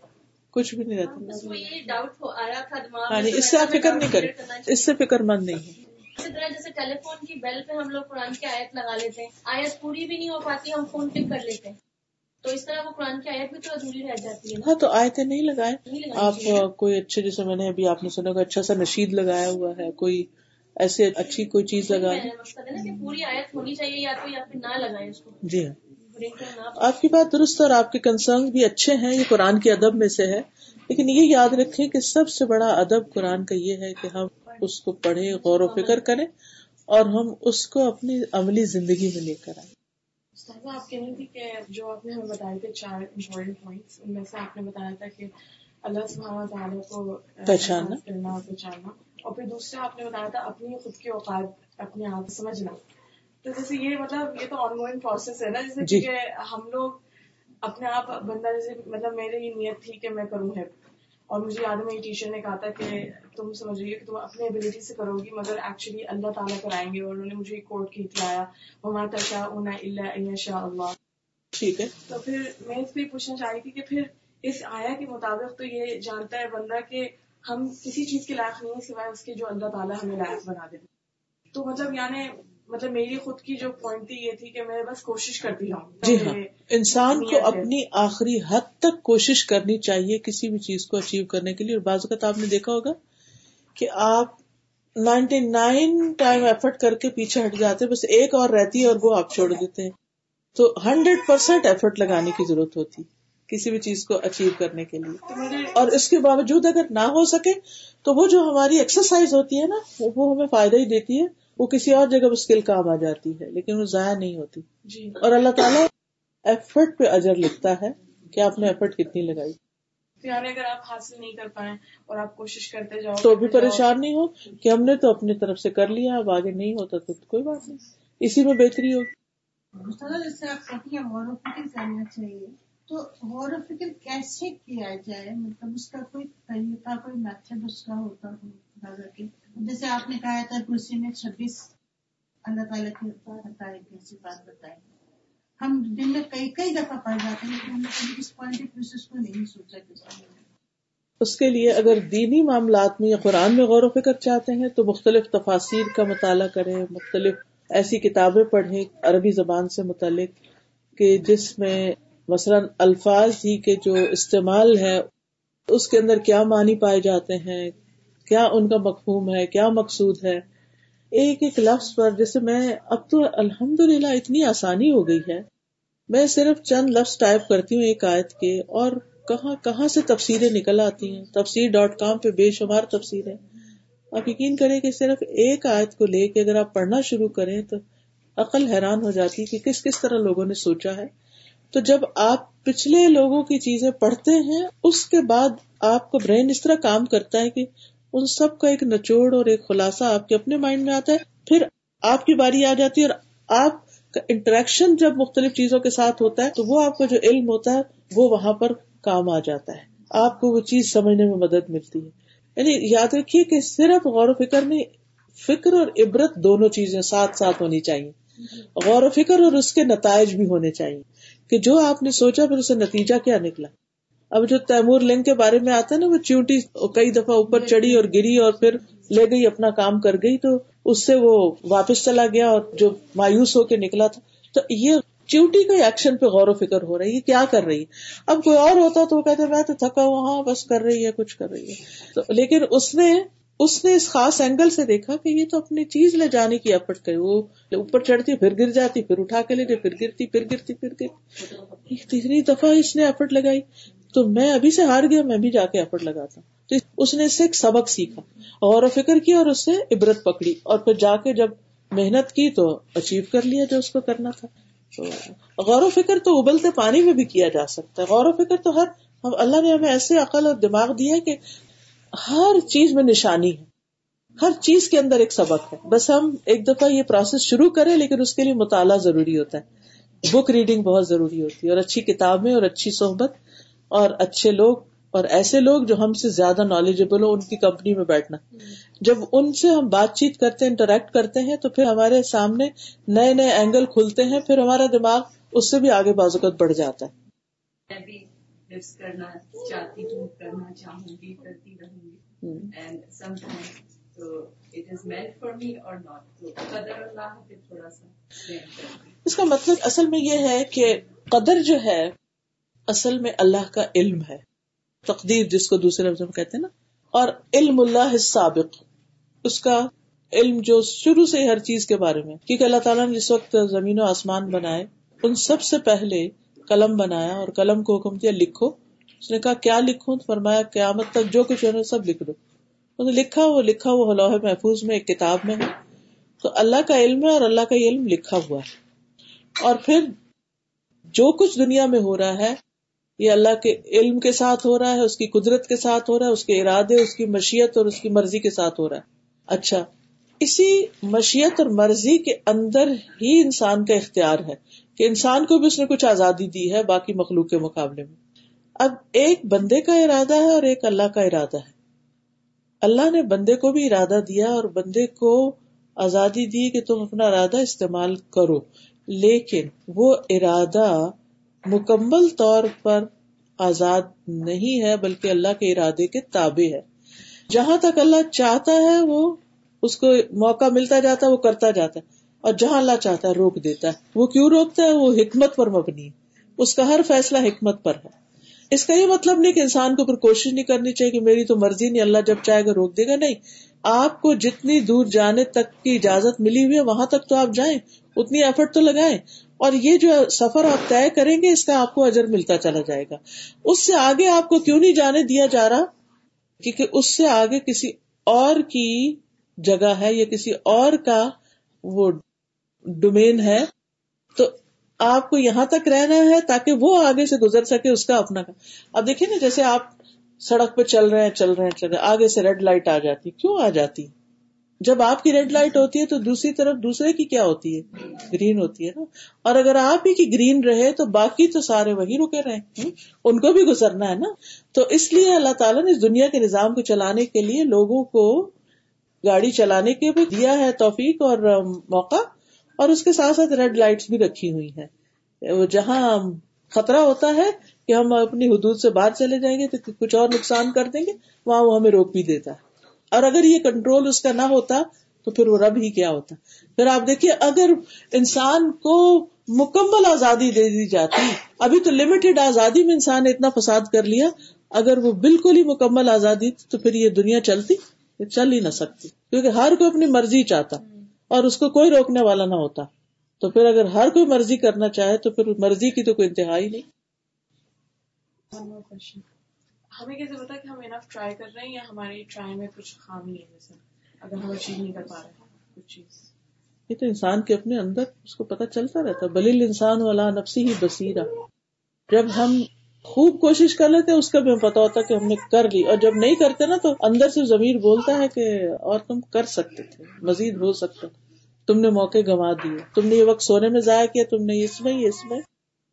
[SPEAKER 1] کچھ بھی نہیں رہتا۔
[SPEAKER 2] یہ ڈاؤٹ آیا تھا دماغ میں
[SPEAKER 1] یعنی
[SPEAKER 2] تو
[SPEAKER 1] اس سے آپ فکر نہیں کریں۔ اس سے فکر مند نہیں ہے
[SPEAKER 2] اسی طرح جیسے ٹیلی فون کی بیل پہ ہم لوگ قرآن کی آیت لگا لیتے ہیں۔ آیت پوری بھی نہیں ہو پاتی ہم فون پک کر لیتے ہیں۔ تو اس طرح وہ قرآن کی آیت بھی تو ادھوری رہ جاتی ہے
[SPEAKER 1] ہاں تو آئے نہیں لگائے آپ۔ آ، کوئی اچھے جیسے میں نے ابھی آپ نے سنا کہ اچھا سا نشید لگایا ہوا ہے کوئی ایسے اچھی کوئی چیز لگا
[SPEAKER 2] پوری آیت ہونی چاہیے یا تو یا پھر نہ لگائیں اس کو۔
[SPEAKER 1] جی ہاں۔ آپ۔ کی بات درست اور آپ کے کنسرن بھی اچھے ہیں یہ قرآن کے ادب میں سے ہے۔ لیکن یہ یاد رکھیں کہ سب سے بڑا ادب قرآن کا یہ ہے کہ ہم اس کو پڑھیں غور و فکر کریں اور ہم اس کو اپنی عملی زندگی میں لے کر آئیں۔
[SPEAKER 4] آپ کہہ رہی تھی کہ جو آپ نے ہمیں بتائے تھے چار امپورٹنٹ پوائنٹس ان میں سے آپ نے بتایا تھا کہ اللہ سبحانہ تعالیٰ کو
[SPEAKER 1] پہچاننا۔
[SPEAKER 4] پہچاننا۔ اور پھر دوسرا آپ نے بتایا تھا اپنی خود کی اوقات اپنے آپ سمجھنا۔ تو جیسے یہ مطلب یہ تو آن گوئنگ پروسیس ہے نا جیسے
[SPEAKER 1] جی۔
[SPEAKER 4] کہ ہم لوگ اپنے آپ بندہ جیسے مطلب میرے یہ نیت تھی کہ میں کروں ہے اور مجھے یاد ہے میری ٹیچر نے کہا تھا کہ تم سمجھ رہی ہو کہ تم اپنی ابلیٹی سے کرو گی مگر ایکچولی اللہ تعالیٰ کرائیں گے۔ اور انہوں نے مجھے کوٹ کھینچ لایا وما تشاءون الا ان شاء اللہ
[SPEAKER 1] ٹھیک ہے۔
[SPEAKER 4] تو پھر میں اس پہ پوچھنا چاہ رہی تھی کہ پھر اس آیا کے مطابق تو یہ جانتا ہے بندہ کہ ہم کسی چیز کے لائق نہیں ہے سوائے اس کے جو اللہ تعالیٰ ہمیں لائق بنا دے۔ تو مطلب یعنی مطلب میری خود کی جو پوائنٹ تھی یہ تھی کہ میں بس کوشش کرتی رہوں۔
[SPEAKER 1] جی ہاں۔ انسان کو۔ اپنی آخری حد تک کوشش کرنی چاہیے کسی بھی چیز کو اچیو کرنے کے لیے۔ اور بعض اوقات آپ نے دیکھا ہوگا کہ آپ نائنٹی نائن ٹائم ایفرٹ کر کے پیچھے ہٹ جاتے بس ایک اور رہتی ہے اور وہ آپ چھوڑ دیتے ہیں۔ تو ہنڈریڈ پرسینٹ ایفرٹ لگانے کی ضرورت ہوتی کسی بھی چیز کو اچیو کرنے کے لیے۔ اور اس کے باوجود اگر نہ ہو سکے تو وہ جو ہماری ایکسرسائز ہوتی ہے نا وہ ہمیں فائدہ ہی دیتی ہے۔ وہ کسی اور جگہ اسکل کام آ جاتی ہے لیکن وہ ضائع نہیں ہوتی۔
[SPEAKER 4] جی۔
[SPEAKER 1] اور اللہ تعالیٰ ایفرٹ پہ اجر لکھتا ہے کہ آپ نے ایفرٹ کتنی لگائی۔
[SPEAKER 4] تو یعنی اگر آپ حاصل نہیں کر پائیں اور آپ کوشش کرتے جاؤ
[SPEAKER 1] تو بھی پریشان نہیں ہو کہ ہم نے تو اپنی طرف سے کر لیا اب آگے نہیں ہوتا تو کوئی بات نہیں۔ اسی میں بہتری ہوگی۔
[SPEAKER 5] جیسے آپ کہتی ہیں تو غور و فکر کیسے کیا جائے؟ مطلب اس کا کوئی طریقہ، کوئی میتھڈ اس کا ہوتا ہو اگر جیسے آپ نے کہا تھا کرسی میں چھبیس اللہ تعالیٰ کی بتائے کیسی بات بتائیں ہم دن میں کئی کئی دفعہ پڑھ جاتے ہیں، لیکن ہم نے کبھی اس پوائنٹ آف ویو کو نہیں سوچا کہ اس
[SPEAKER 1] اس کے لیے اگر دینی معاملات میں یا قرآن میں غور و فکر چاہتے ہیں تو مختلف تفاصیر کا مطالعہ کریں، مختلف ایسی کتابیں پڑھیں عربی زبان سے متعلق کہ جس میں مثلاً الفاظ ہی کے جو استعمال ہے، اس کے اندر کیا معنی پائے جاتے ہیں؟ کیا ان کا مفہوم ہے؟ کیا مقصود ہے؟ ایک ایک لفظ پر جیسے میں اب تو الحمد للہ اتنی آسانی ہو گئی ہے۔ میں صرف چند لفظ ٹائپ کرتی ہوں ایک آیت کے اور کہاں کہاں سے تفسیریں نکل آتی ہیں؟ تفسیر ڈاٹ کام پہ بے شمار تفسیر ہے آپ یقین کریں کہ صرف ایک آیت کو لے کے اگر آپ پڑھنا شروع کریں تو عقل حیران ہو جاتی کہ کس کس طرح لوگوں نے سوچا ہے۔ تو جب آپ پچھلے لوگوں کی چیزیں پڑھتے ہیں، اس کے بعد آپ کا برین اس طرح کام کرتا ہے کہ ان سب کا ایک نچوڑ اور ایک خلاصہ آپ کے اپنے مائنڈ میں آتا ہے، پھر آپ کی باری آ جاتی ہے اور آپ کا انٹریکشن جب مختلف چیزوں کے ساتھ ہوتا ہے تو وہ آپ کا جو علم ہوتا ہے، وہ وہاں پر کام آ جاتا ہے۔ آپ کو وہ چیز سمجھنے میں مدد ملتی ہے۔ یعنی یاد رکھیے کہ صرف غور و فکر میں فکر اور عبرت دونوں چیزیں ساتھ ساتھ ہونی چاہیے۔ غور و فکر اور اس کے نتائج بھی ہونے چاہیے۔ کہ جو آپ نے سوچا پھر اسے نتیجہ کیا نکلا۔ اب جو تیمور لنگ کے بارے میں آتا ہے نا، وہ چیونٹی کئی دفعہ اوپر چڑھی اور گری اور پھر لے گئی، اپنا کام کر گئی، تو اس سے وہ واپس چلا گیا اور جو مایوس ہو کے نکلا تھا۔ تو یہ چیوٹی کا ایکشن پہ غور و فکر ہو رہی ہے کیا کر رہی ہے؟ اب کوئی اور ہوتا تو وہ کہتے میں تو تھکا ہوا ہاں بس کر رہی ہے، کچھ کر رہی ہے۔ تو لیکن اس نے اس نے اس خاص اینگل سے دیکھا کہ یہ تو اپنی چیز لے جانے کی ایفرٹ کری وہ اوپر چڑھتی پھر گر جاتی، پھر اٹھا کے لے جائے پھر گرتی پھر گرتی پھر گرتی۔ تیسری دفعہ اس نے ایفرٹ لگائی۔ تو میں ابھی سے ہار گیا، میں بھی جا کے ایفرٹ لگاتا۔ تو اس نے اس سے ایک سبق سیکھا، غور و فکر کیا اور اس سے عبرت پکڑی۔ اور پھر جا کے جب محنت کی تو اچیو کر لیا جو اس کو کرنا تھا۔ تو غور و فکر تو ابلتے پانی میں بھی کیا جا سکتا ہے۔ غور و فکر تو ہر اللہ نے ہمیں ایسے عقل اور دماغ دیا کہ ہر چیز میں نشانی ہے۔ ہر چیز کے اندر ایک سبق ہے۔ بس ہم ایک دفعہ یہ پروسیس شروع کریں، لیکن اس کے لیے مطالعہ ضروری ہوتا ہے۔ بک ریڈنگ بہت ضروری ہوتی ہے، اور اچھی کتابیں اور اچھی صحبت، اور اچھے لوگ، اور ایسے لوگ جو ہم سے زیادہ نالجبل ہو ان کی کمپنی میں بیٹھنا۔ جب ان سے ہم بات چیت کرتے ہیں انٹریکٹ کرتے ہیں، تو پھر ہمارے سامنے نئے نئے اینگل کھلتے ہیں، پھر ہمارا دماغ اس سے بھی آگے بازوقت بڑھ جاتا ہے۔
[SPEAKER 3] کرنا چاہتی ہوں کرنا چاہوں گی کرتی رہوں گی۔ اینڈ سم تو اٹ از فار می اور ناٹ قدر اللہ پہ تھوڑا سا
[SPEAKER 1] اس کا مطلب اصل میں یہ ہے کہ قدر جو ہے اصل میں اللہ کا علم ہے۔ تقدیر جس کو دوسرے لفظ میں کہتے ہیں نا۔ اور علم اللہ سابق اس کا علم جو شروع سے ہر چیز کے بارے میں۔ کیونکہ اللہ تعالیٰ نے جس وقت زمین و آسمان بنائے ان سب سے پہلے قلم بنایا اور قلم کو حکم دیا لکھو۔ اس نے کہا، کیا لکھوں؟ فرمایا، قیامت تک جو کچھ ہے، سب لکھ دو۔ لکھا، وہ لکھا، وہ لوہے محفوظ میں، ایک کتاب میں ہے۔ تو اللہ کا علم ہے اور اللہ کا علم لکھا ہوا ہے۔ اور پھر جو کچھ دنیا میں ہو رہا ہے، یہ اللہ کے علم کے ساتھ ہو رہا ہے، اس کی قدرت کے ساتھ ہو رہا ہے، اس کے ارادے، اس کی مشیت اور اس کی مرضی کے ساتھ ہو رہا ہے۔ اچھا اسی مشیت اور مرضی کے اندر ہی انسان کا اختیار ہے کہ انسان کو بھی اس نے کچھ آزادی دی ہے باقی مخلوق کے مقابلے میں۔ اب ایک بندے کا ارادہ ہے اور ایک اللہ کا ارادہ ہے۔ اللہ نے بندے کو بھی ارادہ دیا اور بندے کو آزادی دی کہ تم اپنا ارادہ استعمال کرو۔ لیکن وہ ارادہ مکمل طور پر آزاد نہیں ہے بلکہ اللہ کے ارادے کے تابع ہے۔ جہاں تک اللہ چاہتا ہے وہ اس کو موقع ملتا جاتا ہے، وہ کرتا جاتا ہے۔ اور جہاں اللہ چاہتا ہے، روک دیتا ہے۔ وہ کیوں روکتا ہے؟ وہ حکمت پر مبنی ہے۔ اس کا ہر فیصلہ حکمت پر ہے۔ اس کا یہ مطلب نہیں کہ انسان کو پھر کوشش نہیں کرنی چاہیے کہ میری تو مرضی نہیں، اللہ جب چاہے گا روک دے گا۔ نہیں، آپ کو جتنی دور جانے تک کی اجازت ملی ہوئی ہے، وہاں تک تو آپ جائیں، اتنی ایفرٹ تو لگائیں۔ اور یہ جو سفر آپ طے کریں گے، اس کا آپ کو اجر ملتا چلا جائے گا۔ اس سے آگے آپ کو کیوں نہیں جانے دیا جا رہا؟ کیونکہ اس سے آگے کسی اور کی جگہ ہے یا کسی اور کا وہ ڈومین ہے، تو آپ کو یہاں تک رہنا ہے تاکہ وہ آگے سے گزر سکے اس کا اپنا کا۔ اب دیکھیے نا، جیسے آپ سڑک پہ چل رہے ہیں، چل رہے ہیں، چل رہے ہیں، آگے سے ریڈ لائٹ آ جاتی۔ کیوں آ جاتی؟ جب آپ کی ریڈ لائٹ ہوتی ہے تو دوسری طرف دوسرے کی کیا ہوتی ہے؟ گرین ہوتی ہے نا۔ اور اگر آپ ہی کی گرین رہے تو باقی تو سارے وہی رکے رہے ان کو بھی گزرنا ہے نا۔ تو اس لیے اللہ تعالیٰ نے اس دنیا کے نظام کو چلانے کے لیے لوگوں کو گاڑی چلانے کے بھی دیا ہے توفیق اور موقع، اور اس کے ساتھ ساتھ ریڈ لائٹس بھی رکھی ہوئی ہیں۔ جہاں خطرہ ہوتا ہے کہ ہم اپنی حدود سے باہر چلے جائیں گے تو کچھ اور نقصان کر دیں گے، وہاں وہ ہمیں روک بھی دیتا۔ ہے اور اگر یہ کنٹرول اس کا نہ ہوتا تو پھر وہ رب ہی کیا ہوتا۔ پھر آپ دیکھیے، اگر انسان کو مکمل آزادی دے دی جاتی، ابھی تو لمیٹڈ آزادی میں انسان نے اتنا فساد کر لیا، اگر وہ بالکل ہی مکمل آزادی تو پھر یہ دنیا چلتی۔ چل ہی نہ سکتی۔ کیونکہ ہر کوئی اپنی مرضی چاہتا اور اس کو کوئی روکنے والا نہ ہوتا۔ تو پھر اگر ہر کوئی مرضی کرنا چاہے تو پھر مرضی کی تو کوئی انتہا ہی نہیں۔
[SPEAKER 4] ہمیں کیسے پتا کہ ہم انف ٹرائی کر رہے ہیں یا ہماری ٹرائی میں کچھ خامی ہے؟ اگر ہم اچیو نہیں کر پا رہے کچھ چیز۔
[SPEAKER 1] یہ تو انسان کے اپنے اندر اس کو پتا چلتا رہتا۔ بلیل انسان والا نفسی ہی بسیرا جب ہم خوب کوشش کر لیتے اس کا بھی پتا ہوتا کہ ہم نے کر لی۔ اور جب نہیں کرتے نا تو اندر سے ضمیر بولتا ہے کہ اور تم کر سکتے تھے مزید ہو سکتا۔ تم نے موقع گنوا دیے۔ تم نے یہ وقت سونے میں ضائع کیا تم نے اس میں اس میں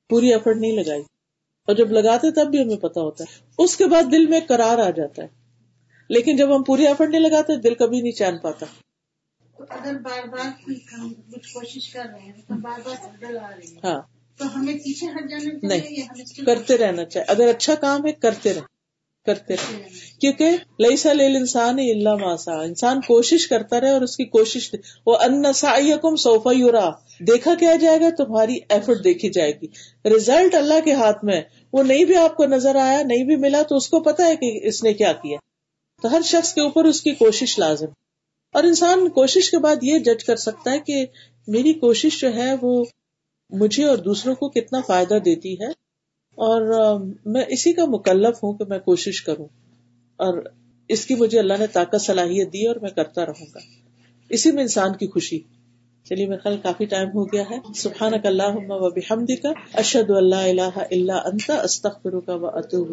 [SPEAKER 1] پوری ایفرٹ نہیں لگائی۔ اور جب لگاتے تب بھی ہمیں پتا ہوتا ہے۔ اس کے بعد دل میں کرار آ جاتا ہے۔ لیکن جب ہم پوری ایفرٹ نہیں لگاتے دل کبھی نہیں چین پاتا۔
[SPEAKER 5] اگر بار بار کوشش کر رہے ہیں تو بار بار
[SPEAKER 1] ہاں۔
[SPEAKER 5] تو ہمیں پیچھے ہٹ جانا
[SPEAKER 1] نہیں کرتے رہنا چاہیے۔ اگر اچھا کام ہے کرتے رہ کرتے رہے کیونکہ لئی سا انسان اللہ ماسا انسان کوشش کرتا رہے اور اس کی کوشش وہ ان کم سوفا یورا دیکھا کیا جائے گا؟ تمہاری ایفرٹ دیکھی جائے گی۔ ریزلٹ اللہ کے ہاتھ میں وہ نہیں بھی آپ کو نظر آیا نہیں بھی ملا تو اس کو پتا ہے کہ اس نے کیا کیا۔ تو ہر شخص کے اوپر اس کی کوشش لازم اور انسان کوشش کے بعد یہ جج کر سکتا ہے کہ میری کوشش جو ہے وہ مجھے اور دوسروں کو کتنا فائدہ دیتی ہے اور میں اسی کا مکلف ہوں کہ میں کوشش کروں اور اس کی مجھے اللہ نے طاقت، صلاحیت دی اور میں کرتا رہوں گا۔ اسی میں انسان کی خوشی۔ چلیے میرا خیال کافی ٹائم ہو گیا ہے۔ سبحان اللہ و بحمد کا اشد اللہ اللہ اللہ انت استخر کا و اطوب